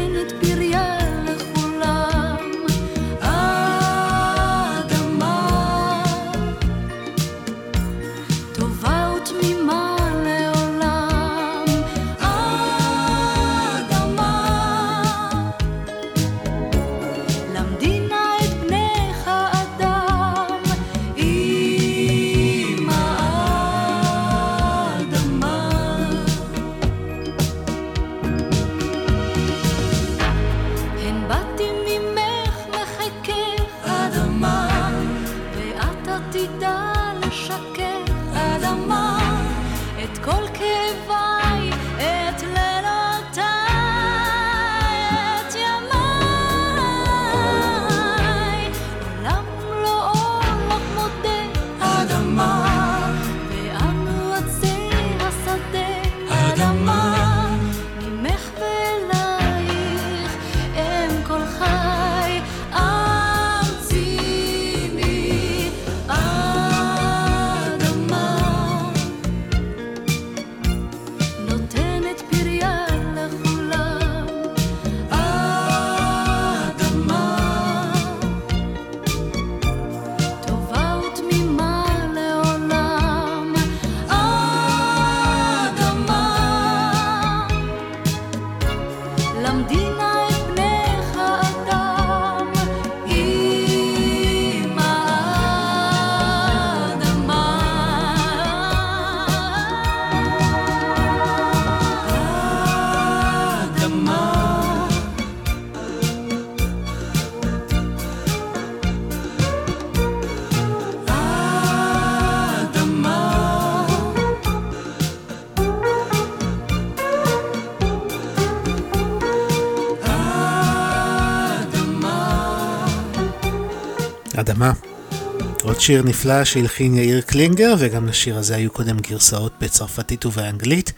שיר נפלא שהלחין יאיר קלינגר, וגם לשיר הזה היו קודם גרסאות בצרפתית ובאנגלית,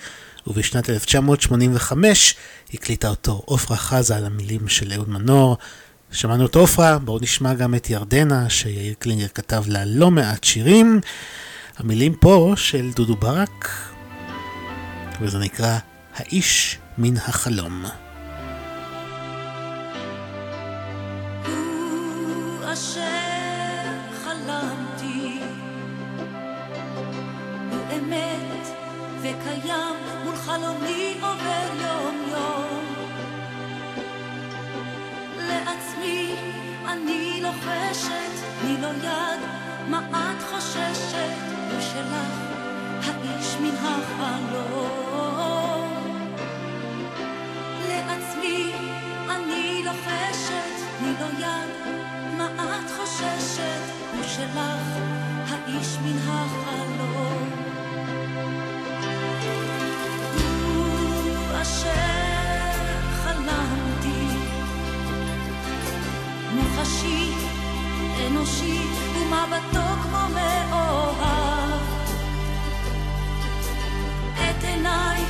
ובשנת 1985 הקליטה אותו עופרה חזה על המילים של אהוד מנור. שמענו את עופרה, בואו נשמע גם את ירדנה, שיאיר קלינגר כתב לה לא מעט שירים. המילים פה של דודו ברק, וזה נקרא האיש מן החלום. ומבטו כמו מאוהב. את עיניי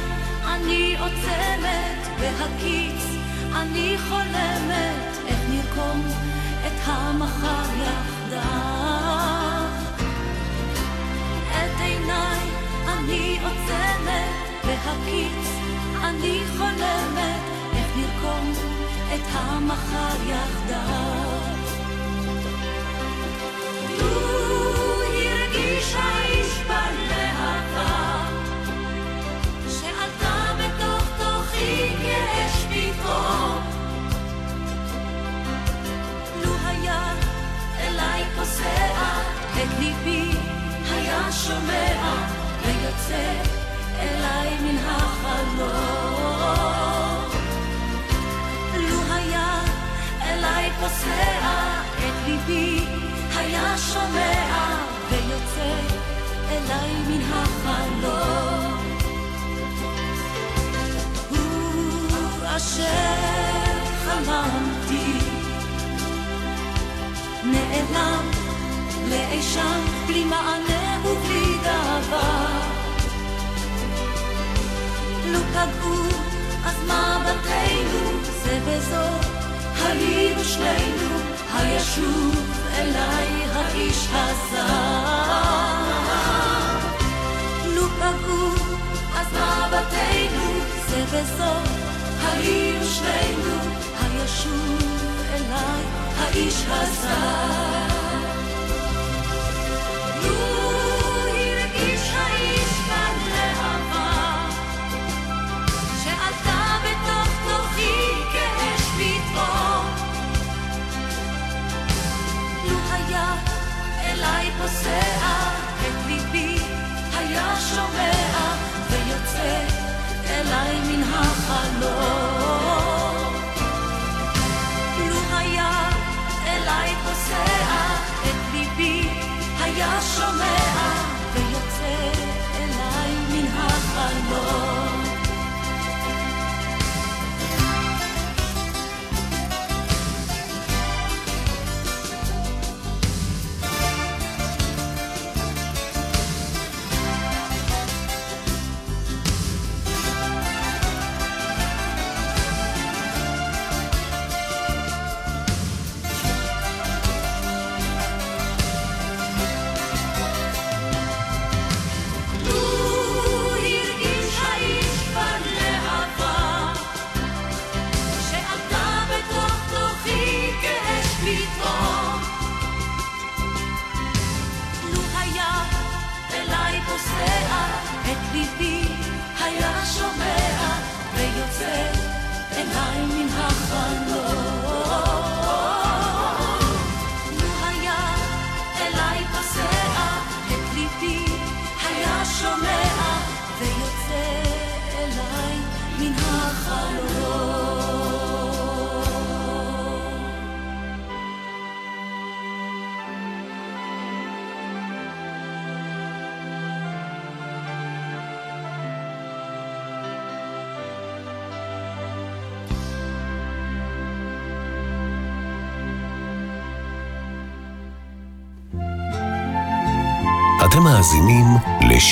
אני עוצמת, בהקיץ אני חולמת איך נרקום את המחר יחדיו. את עיניי אני עוצמת, בהקיץ אני חולמת איך נרקום את המחר יחדיו. את ליבי היה שומע ויוצא אליי מן החלום. לו היה אליי פוסע את ליבי היה שומע ויוצא אליי מן החלום. הוא אשר חלמתי נעלם לאי שם בלי מענה ובלי דבר. לו פגעו אז מה בתינו זה בזו היינו שנינו הישוב אליי האיש הזר. לו פגעו אז מה בתינו זה בזו היינו שנינו הישוב אליי האיש הזר.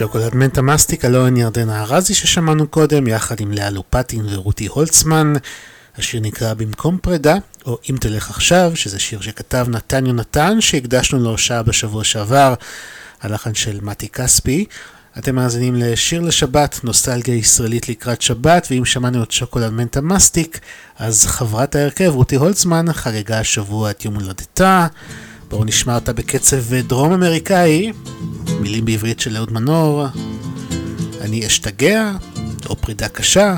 שוקולד מנטה מסטיק, אלון ירדנה ארזי ששמענו קודם, יחד עם לאה לופטין ורותי הולצמן. השיר נקרא במקום פרידה, או אם תלך עכשיו, שזה שיר שכתב נתן יונתן, שהקדשנו לו שעה בשבוע שעבר, הלחן של מתי כספי. אתם מאזינים לשיר לשבת, נוסטלגיה ישראלית לקראת שבת, ואם שמענו את שוקולד מנטה מסטיק, אז חברת ההרכב רותי הולצמן חגגה השבוע את יום הולדתה. בואו נשמע אותה בקצב דרום אמריקאי, מילים בעברית של אהוד מנור, אני אשתגע, או פרידה קשה.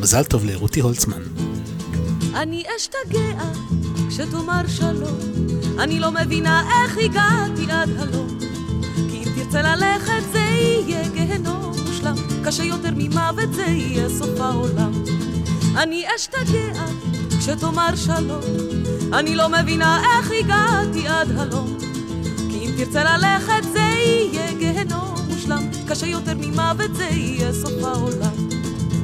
מזל טוב לרותי הולצמן. אני אשתגע כשתאמר שלום, אני לא מבינה איך הגעתי עד הלום. כי אם תרצה ללכת זה יהיה גהנום מושלם, קשה יותר ממוות זה יהיה סוף העולם. אני אשתגע כשתאמר שלום, אני לא מבינה איך הגעתי עד הלום. כי אם תרצה ללכת זה יהיה גהנום מושלם, קשה יותר ממוות זה יהיה סוף העולם.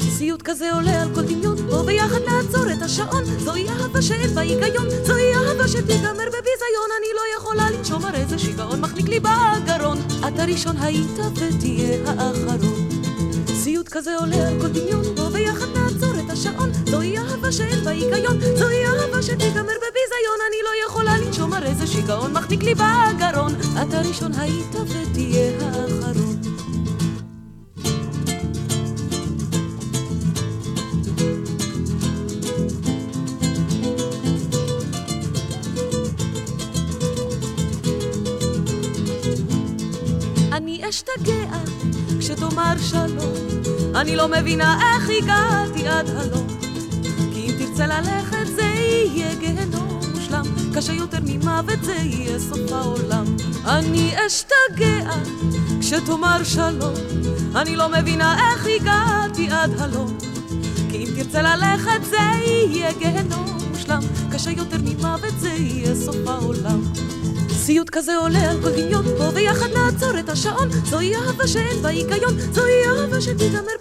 סיוט כזה עולה על כל דמיון, בוא ביחד נעצור את השעון, זוהי אהבה שאין בה היגיון, זוהי אהבה שתיגמר בביזיון, אני לא יכולה לנשום על איזה שיגעון, מחניק לי בגרון, אתה ראשון היית ותהיה האחרון. סיוט כזה עולה על כל דמיון, זוהי אהבה שאין בה היגיון, זוהי אהבה שתיגמר בביזיון, אני לא יכולה לנשום על איזה שיגעון, מחניק לי בגרון, אתה ראשון היית ותהיה האחרון. אני אשתגע כשתאמר שלום, אני לא מבינה איך הגעתי עד הלום. תרצה ללכת זה יהיה גיהנום מושלם, קשה יותר ממוות זה יהיה סוף העולם. אני אשתגע כשתאמר שלום, אני לא מבינה איך הגעתי עד הלום. כי אם תרצה ללכת זה יהיה גיהנום מושלם, קשה יותר ממוות זה יהיה סוף העולם. סיוט כזה עולה על כל דמיון, בוא ויחד נעצור את השעון. זוהי אהבה שאין בה היגיון, זוהי אהבה שתיגמר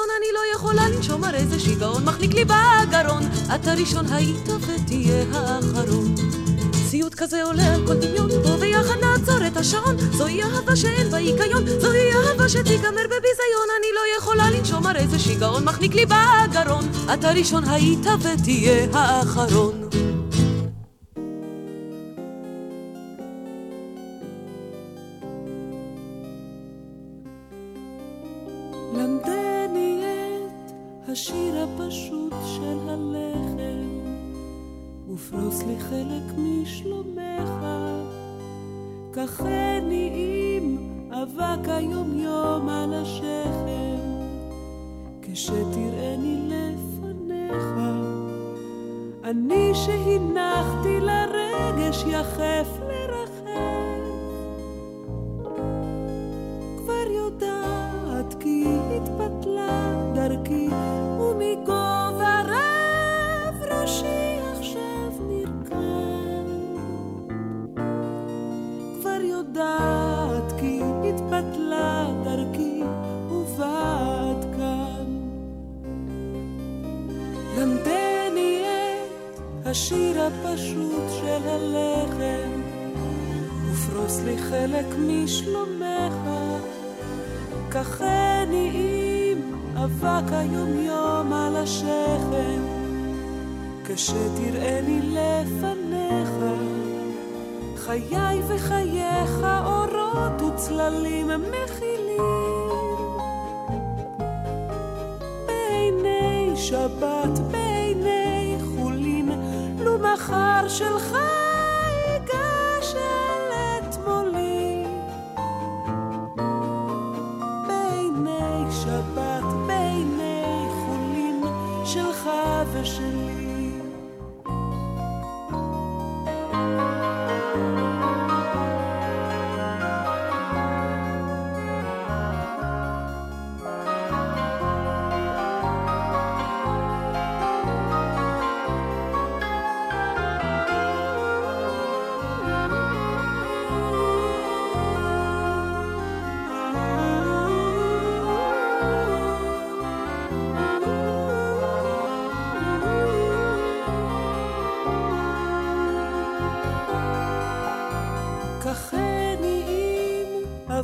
בביזיון. אני לא יכולה לנשום הרי זה שיגעון, מחליק לי בגרון. אתה ראשון היית ותהיה האחרון. סיוט כזה עולה על כל דמיון, בוא ויחד נעצור את השעון. זוהי אהבה שאין בה היגיון, זוהי אהבה שתיגמר בביזיון. אני לא יכולה לנשום הרי זה שיגעון, מחניק לי בגרון. אתה ראשון היית ותהיה האחרון.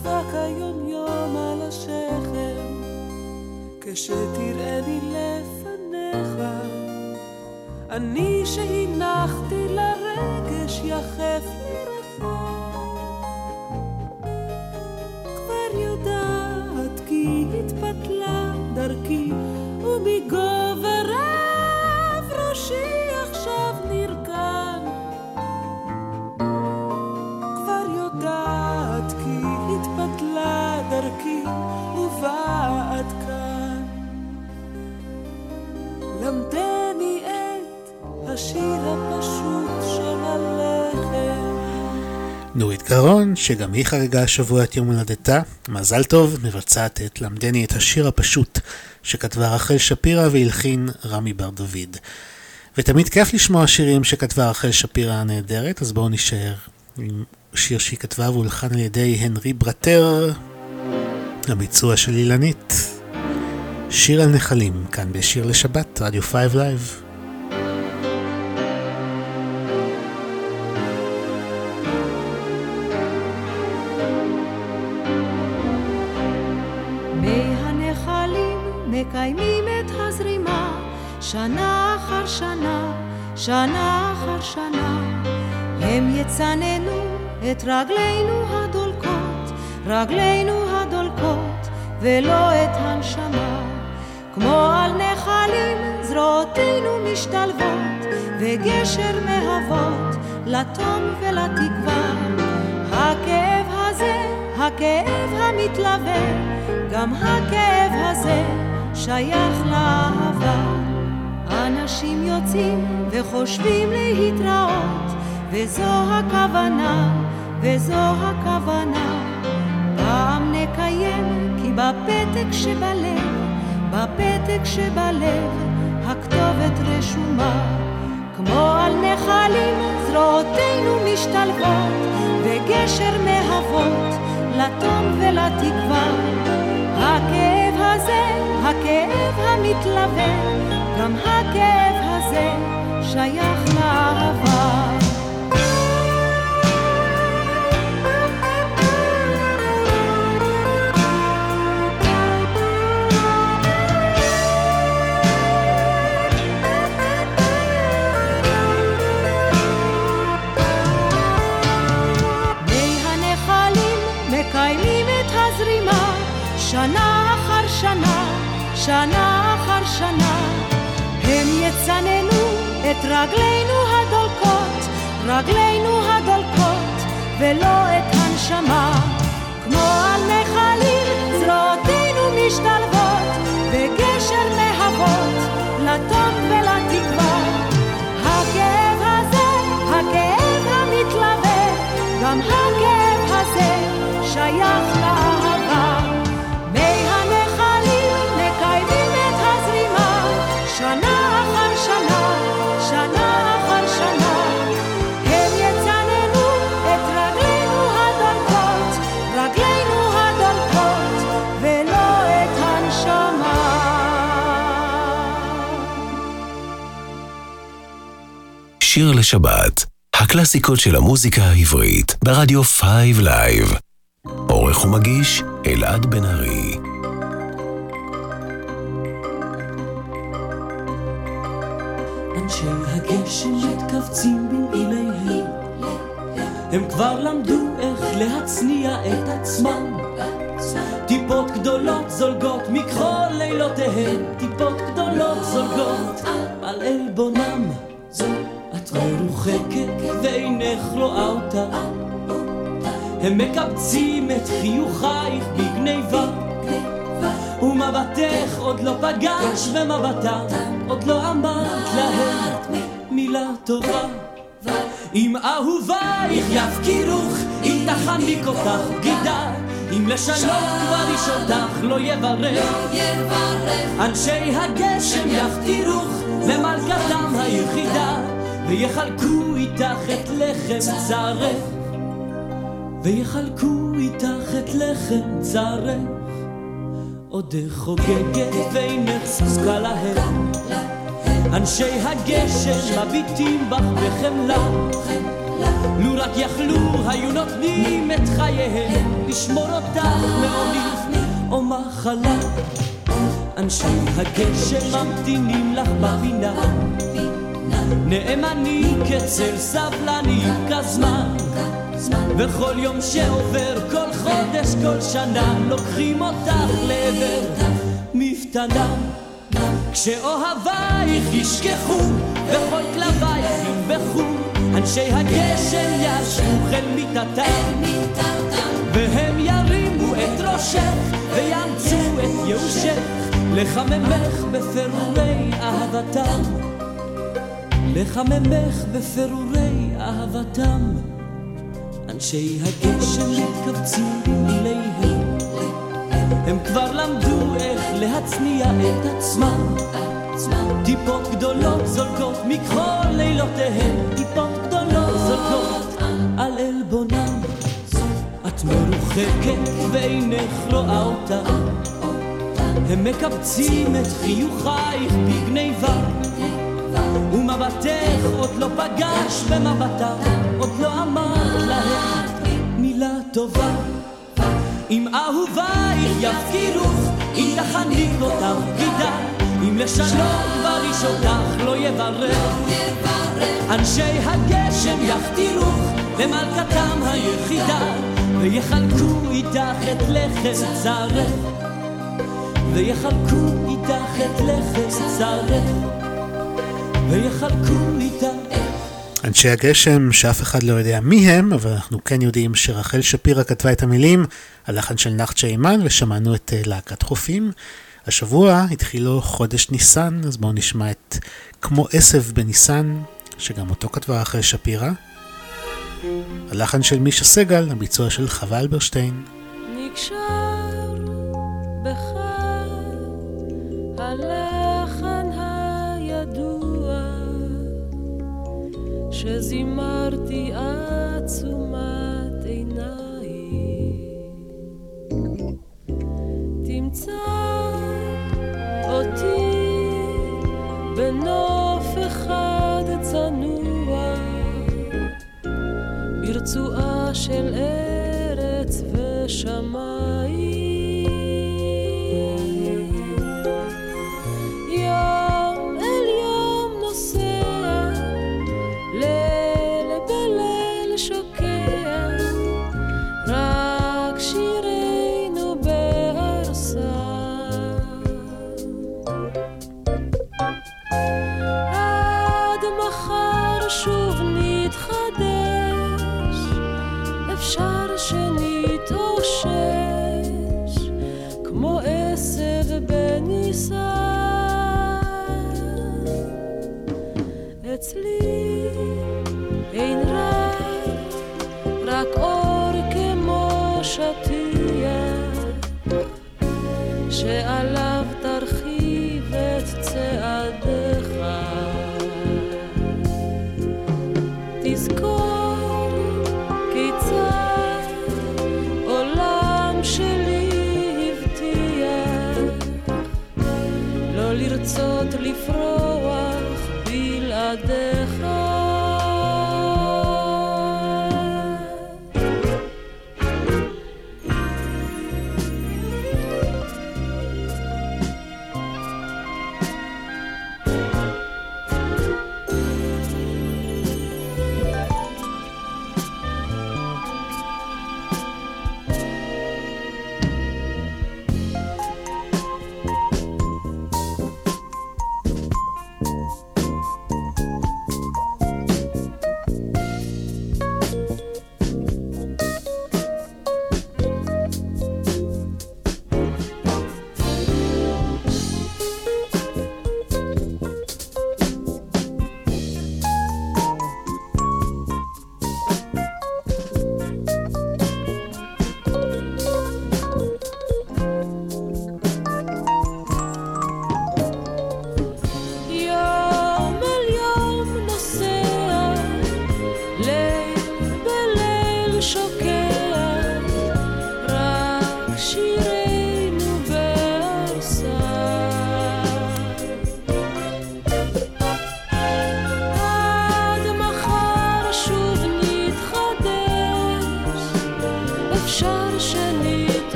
עם אבק היום-יום על השכם, כשתראני לפניך. אני שהנחתי לרגש יחף לרחם. כבר יודעת כי התפתלה דרכי, ומגובה גרון, שגם היא חגגה השבוע את יום הולדתה, מזל טוב, מבצעת את למדני את השיר הפשוט שכתבה רחל שפירא והלחין רמי בר דוד. ותמיד כיף לשמוע שירים שכתבה רחל שפירא הנהדרת, אז בואו נשאר עם שיר שהיא כתבה והולחן על ידי הנרי ברטר, הביצוע של אילנית. שיר על נחלים, כאן בשיר לשבת, רדיו 5 Live. מקיימים את הזרימה שנה אחר שנה, שנה אחר שנה. הם יצננו את רגלינו הדולקות, רגלינו הדולקות, ולא את הנשמה. כמו על נחלים זרועותינו משתלבות, וגשר מהוות לתום ולתקווה. הכאב הזה, הכאב המתלווה, גם הכאב הזה שייך לאהבה. אנשים יוצאים וחושבים להתראות, וזו הכוונה, וזו הכוונה. פעם נקיים, כי בפתק שבלב, בפתק שבלב, הכתובת רשומה. כמו על נחלים זרועותינו משתלבות וגשר מהוות לתום ולתקווה. הכאב הזה, הכאב המתלווה, גם הכאב הזה שייך לאהבה. שנה אחר שנה, הם יצננו את רגלינו הדולקות, רגלינו הדולקות, ולא את הנשמה. כמו על נחלים זרועותינו משתלבות, בגשר להבות, לטוב ולתקווה. הכאב הזה, הכאב המתלווה, גם הכאב הזה שייך שיר לשבת, הקלאסיקות של המוזיקה העברית, ברדיו 5 Live. עורך ומגיש, אלעד בן ארי. אנשי הגשם מתכווצים במעיליהם, הם כבר למדו איך להצניע את עצמם. טיפות גדולות זולגות מכחול לילותיהם, טיפות גדולות זולגות על עלבונם. את מרוחקת ואינך רואה אותה. הם מקבצים את חיוכייך בגניבה. ומבטך עוד לא פגש במבטה עוד לא אמרת להם מילה טובה. אם אהובייך יפקירוך אם תחניק אותך בגידה. אם לשלום כבר איש אותך לא יברך. אנשי הגשם יפקירוך למלכתם היחידה ויחלקו איתך את לחם צרך. ויחלקו איתך את לחם צרך. עודך חוגגת ואינך זקוקה להם. אנשי הגשם מביטים בך בחמלה. לו רק יכלו היו נותנים את חייהם. לשמור אותך מעוני או מחלה. אנשי הגשם ממתינים לך בפינה נאמני כצל סבלני כזמן. וכל יום שעובר, כל חודש, כל שנה לוקחים אותך לעבר. מפתנה כשאוהבייך ישכחו וכל כלבייך ינבחו אנשי הגשם ישבו אל מיטתם. והם ירימו את ראשך ויאמצו את ייאושך לחממך בפירורי אהבתם לחממך בפירורי אהבתם. אנשי הגשם מתכווצים במיליהם, הם כבר למדו איך להצניע את עצמם. טיפות גדולות זולגות מכחול לילותיהם, טיפות גדולות זולגות על עלבונם. את מרוחקת ואינך רואה אותה, הם מקבצים את חיוכייך בגניבה. ומבטך עוד לא פגש במבטה, עוד לא אמרת להם מילה טובה. אם אהובייך יפקירוך, אם תחניק אותם בגידה, אם לשלום כבר איש אותך לא יברך. אנשי הגשם יכתירוך למלכתם היחידה, ויחלקו איתך את לחם צרף. ויחלקו איתך את לחם צרף. אנשי הגשם, שאף אחד לא יודע מי הם, אבל אנחנו כן יודעים שרחל שפירא כתבה את המילים, הלחן של נחצ'ה אימן, ושמענו את אה, להקת חופים. השבוע התחילו חודש ניסן, אז בואו נשמע את כמו עשב בניסן, שגם אותו כתבה רחל שפירא. הלחן של מישה סגל, הביצוע של חווה אלברשטיין. נקשר כשזימרתי עצומת עיניים, תמצא אותי בנוף אחד צנוע, ברצועה של ארץ ושמיים.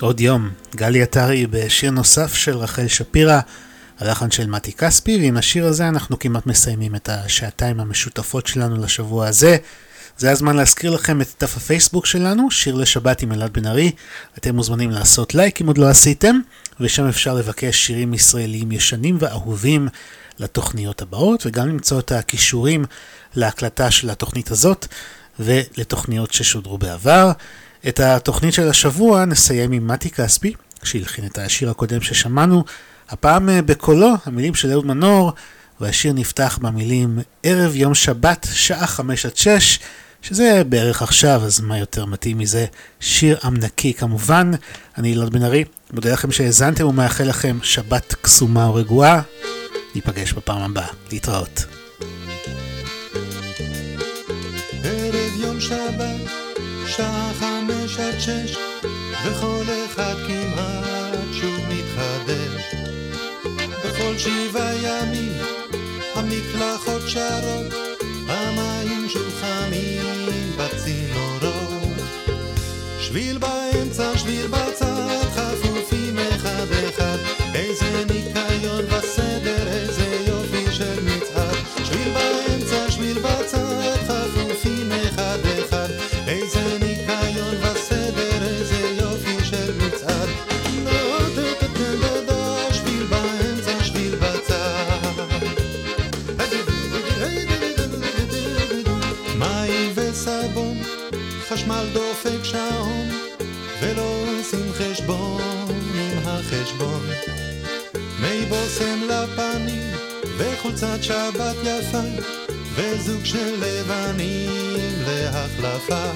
עוד יום, גלי עטרי בשיר נוסף של רחל שפירא, הלחן של מתי כספי, ועם השיר הזה אנחנו כמעט מסיימים את השעתיים המשותפות שלנו לשבוע הזה. זה הזמן להזכיר לכם את דף הפייסבוק שלנו, שיר לשבת עם אלעד בן ארי. אתם מוזמנים לעשות לייק אם עוד לא עשיתם, ושם אפשר לבקש שירים ישראליים ישנים ואהובים לתוכניות הבאות, וגם למצוא את הכישורים להקלטה של התוכנית הזאת ולתוכניות ששודרו בעבר. את התוכנית של השבוע נסיים עם מתי כספי, שהלחין את השיר הקודם ששמענו, הפעם אה, בקולו, המילים של אהוד מנור, והשיר נפתח במילים ערב יום שבת, שעה חמש עד שש, שזה בערך עכשיו, אז מה יותר מתאים מזה? שיר עם נקי כמובן. אני אילן בן ארי, מודה לכם שהאזנתם ומאחל לכם שבת קסומה ורגועה. ניפגש בפעם הבאה. להתראות. עד שש, וכל אחד כמעט שוב מתחדש. בכל שבעה ימים המקלחות שרות, המים שוב חמים בצינורות. שביל באמצע, דופק שעון, ולא עושים חשבון עם החשבון. מי בושם לפנים, וחולצת שבת יפה, וזוג של לבנים להחלפה.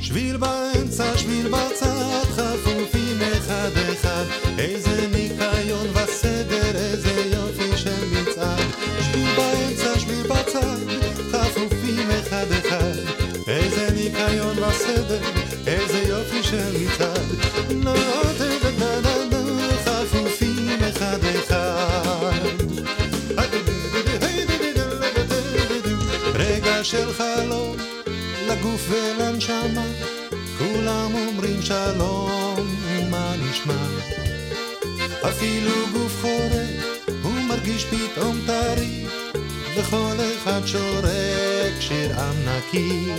שביל באמצע, שביל בצד, חפופים אחד אחד, איזה ניקיון וסדר, איזה יופי איזה ניקיון וסדר, איזה יופי של מצעד. דה, דה, חפופים אחד אחד. רגע של חלום לגוף ולנשמה, כולם אומרים שלום, ומה נשמע? אפילו גוף חורק, הוא מרגיש פתאום טרי, וכל אחד שורק שיר עם נקי.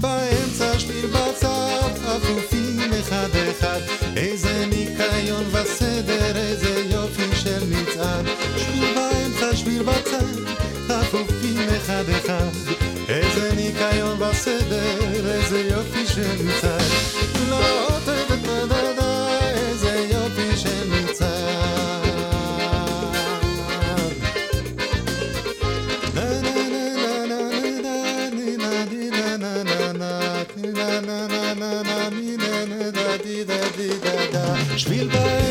באמצע שביל בצד, אפופים אחד אחד, איזה ניקיון וסדר, איזה יופי של מצעד. שביל באמצע, שביל בצד, אפופים אחד אחד, איזה ניקיון וסדר, איזה יופי של מצעד. שביל באמצע,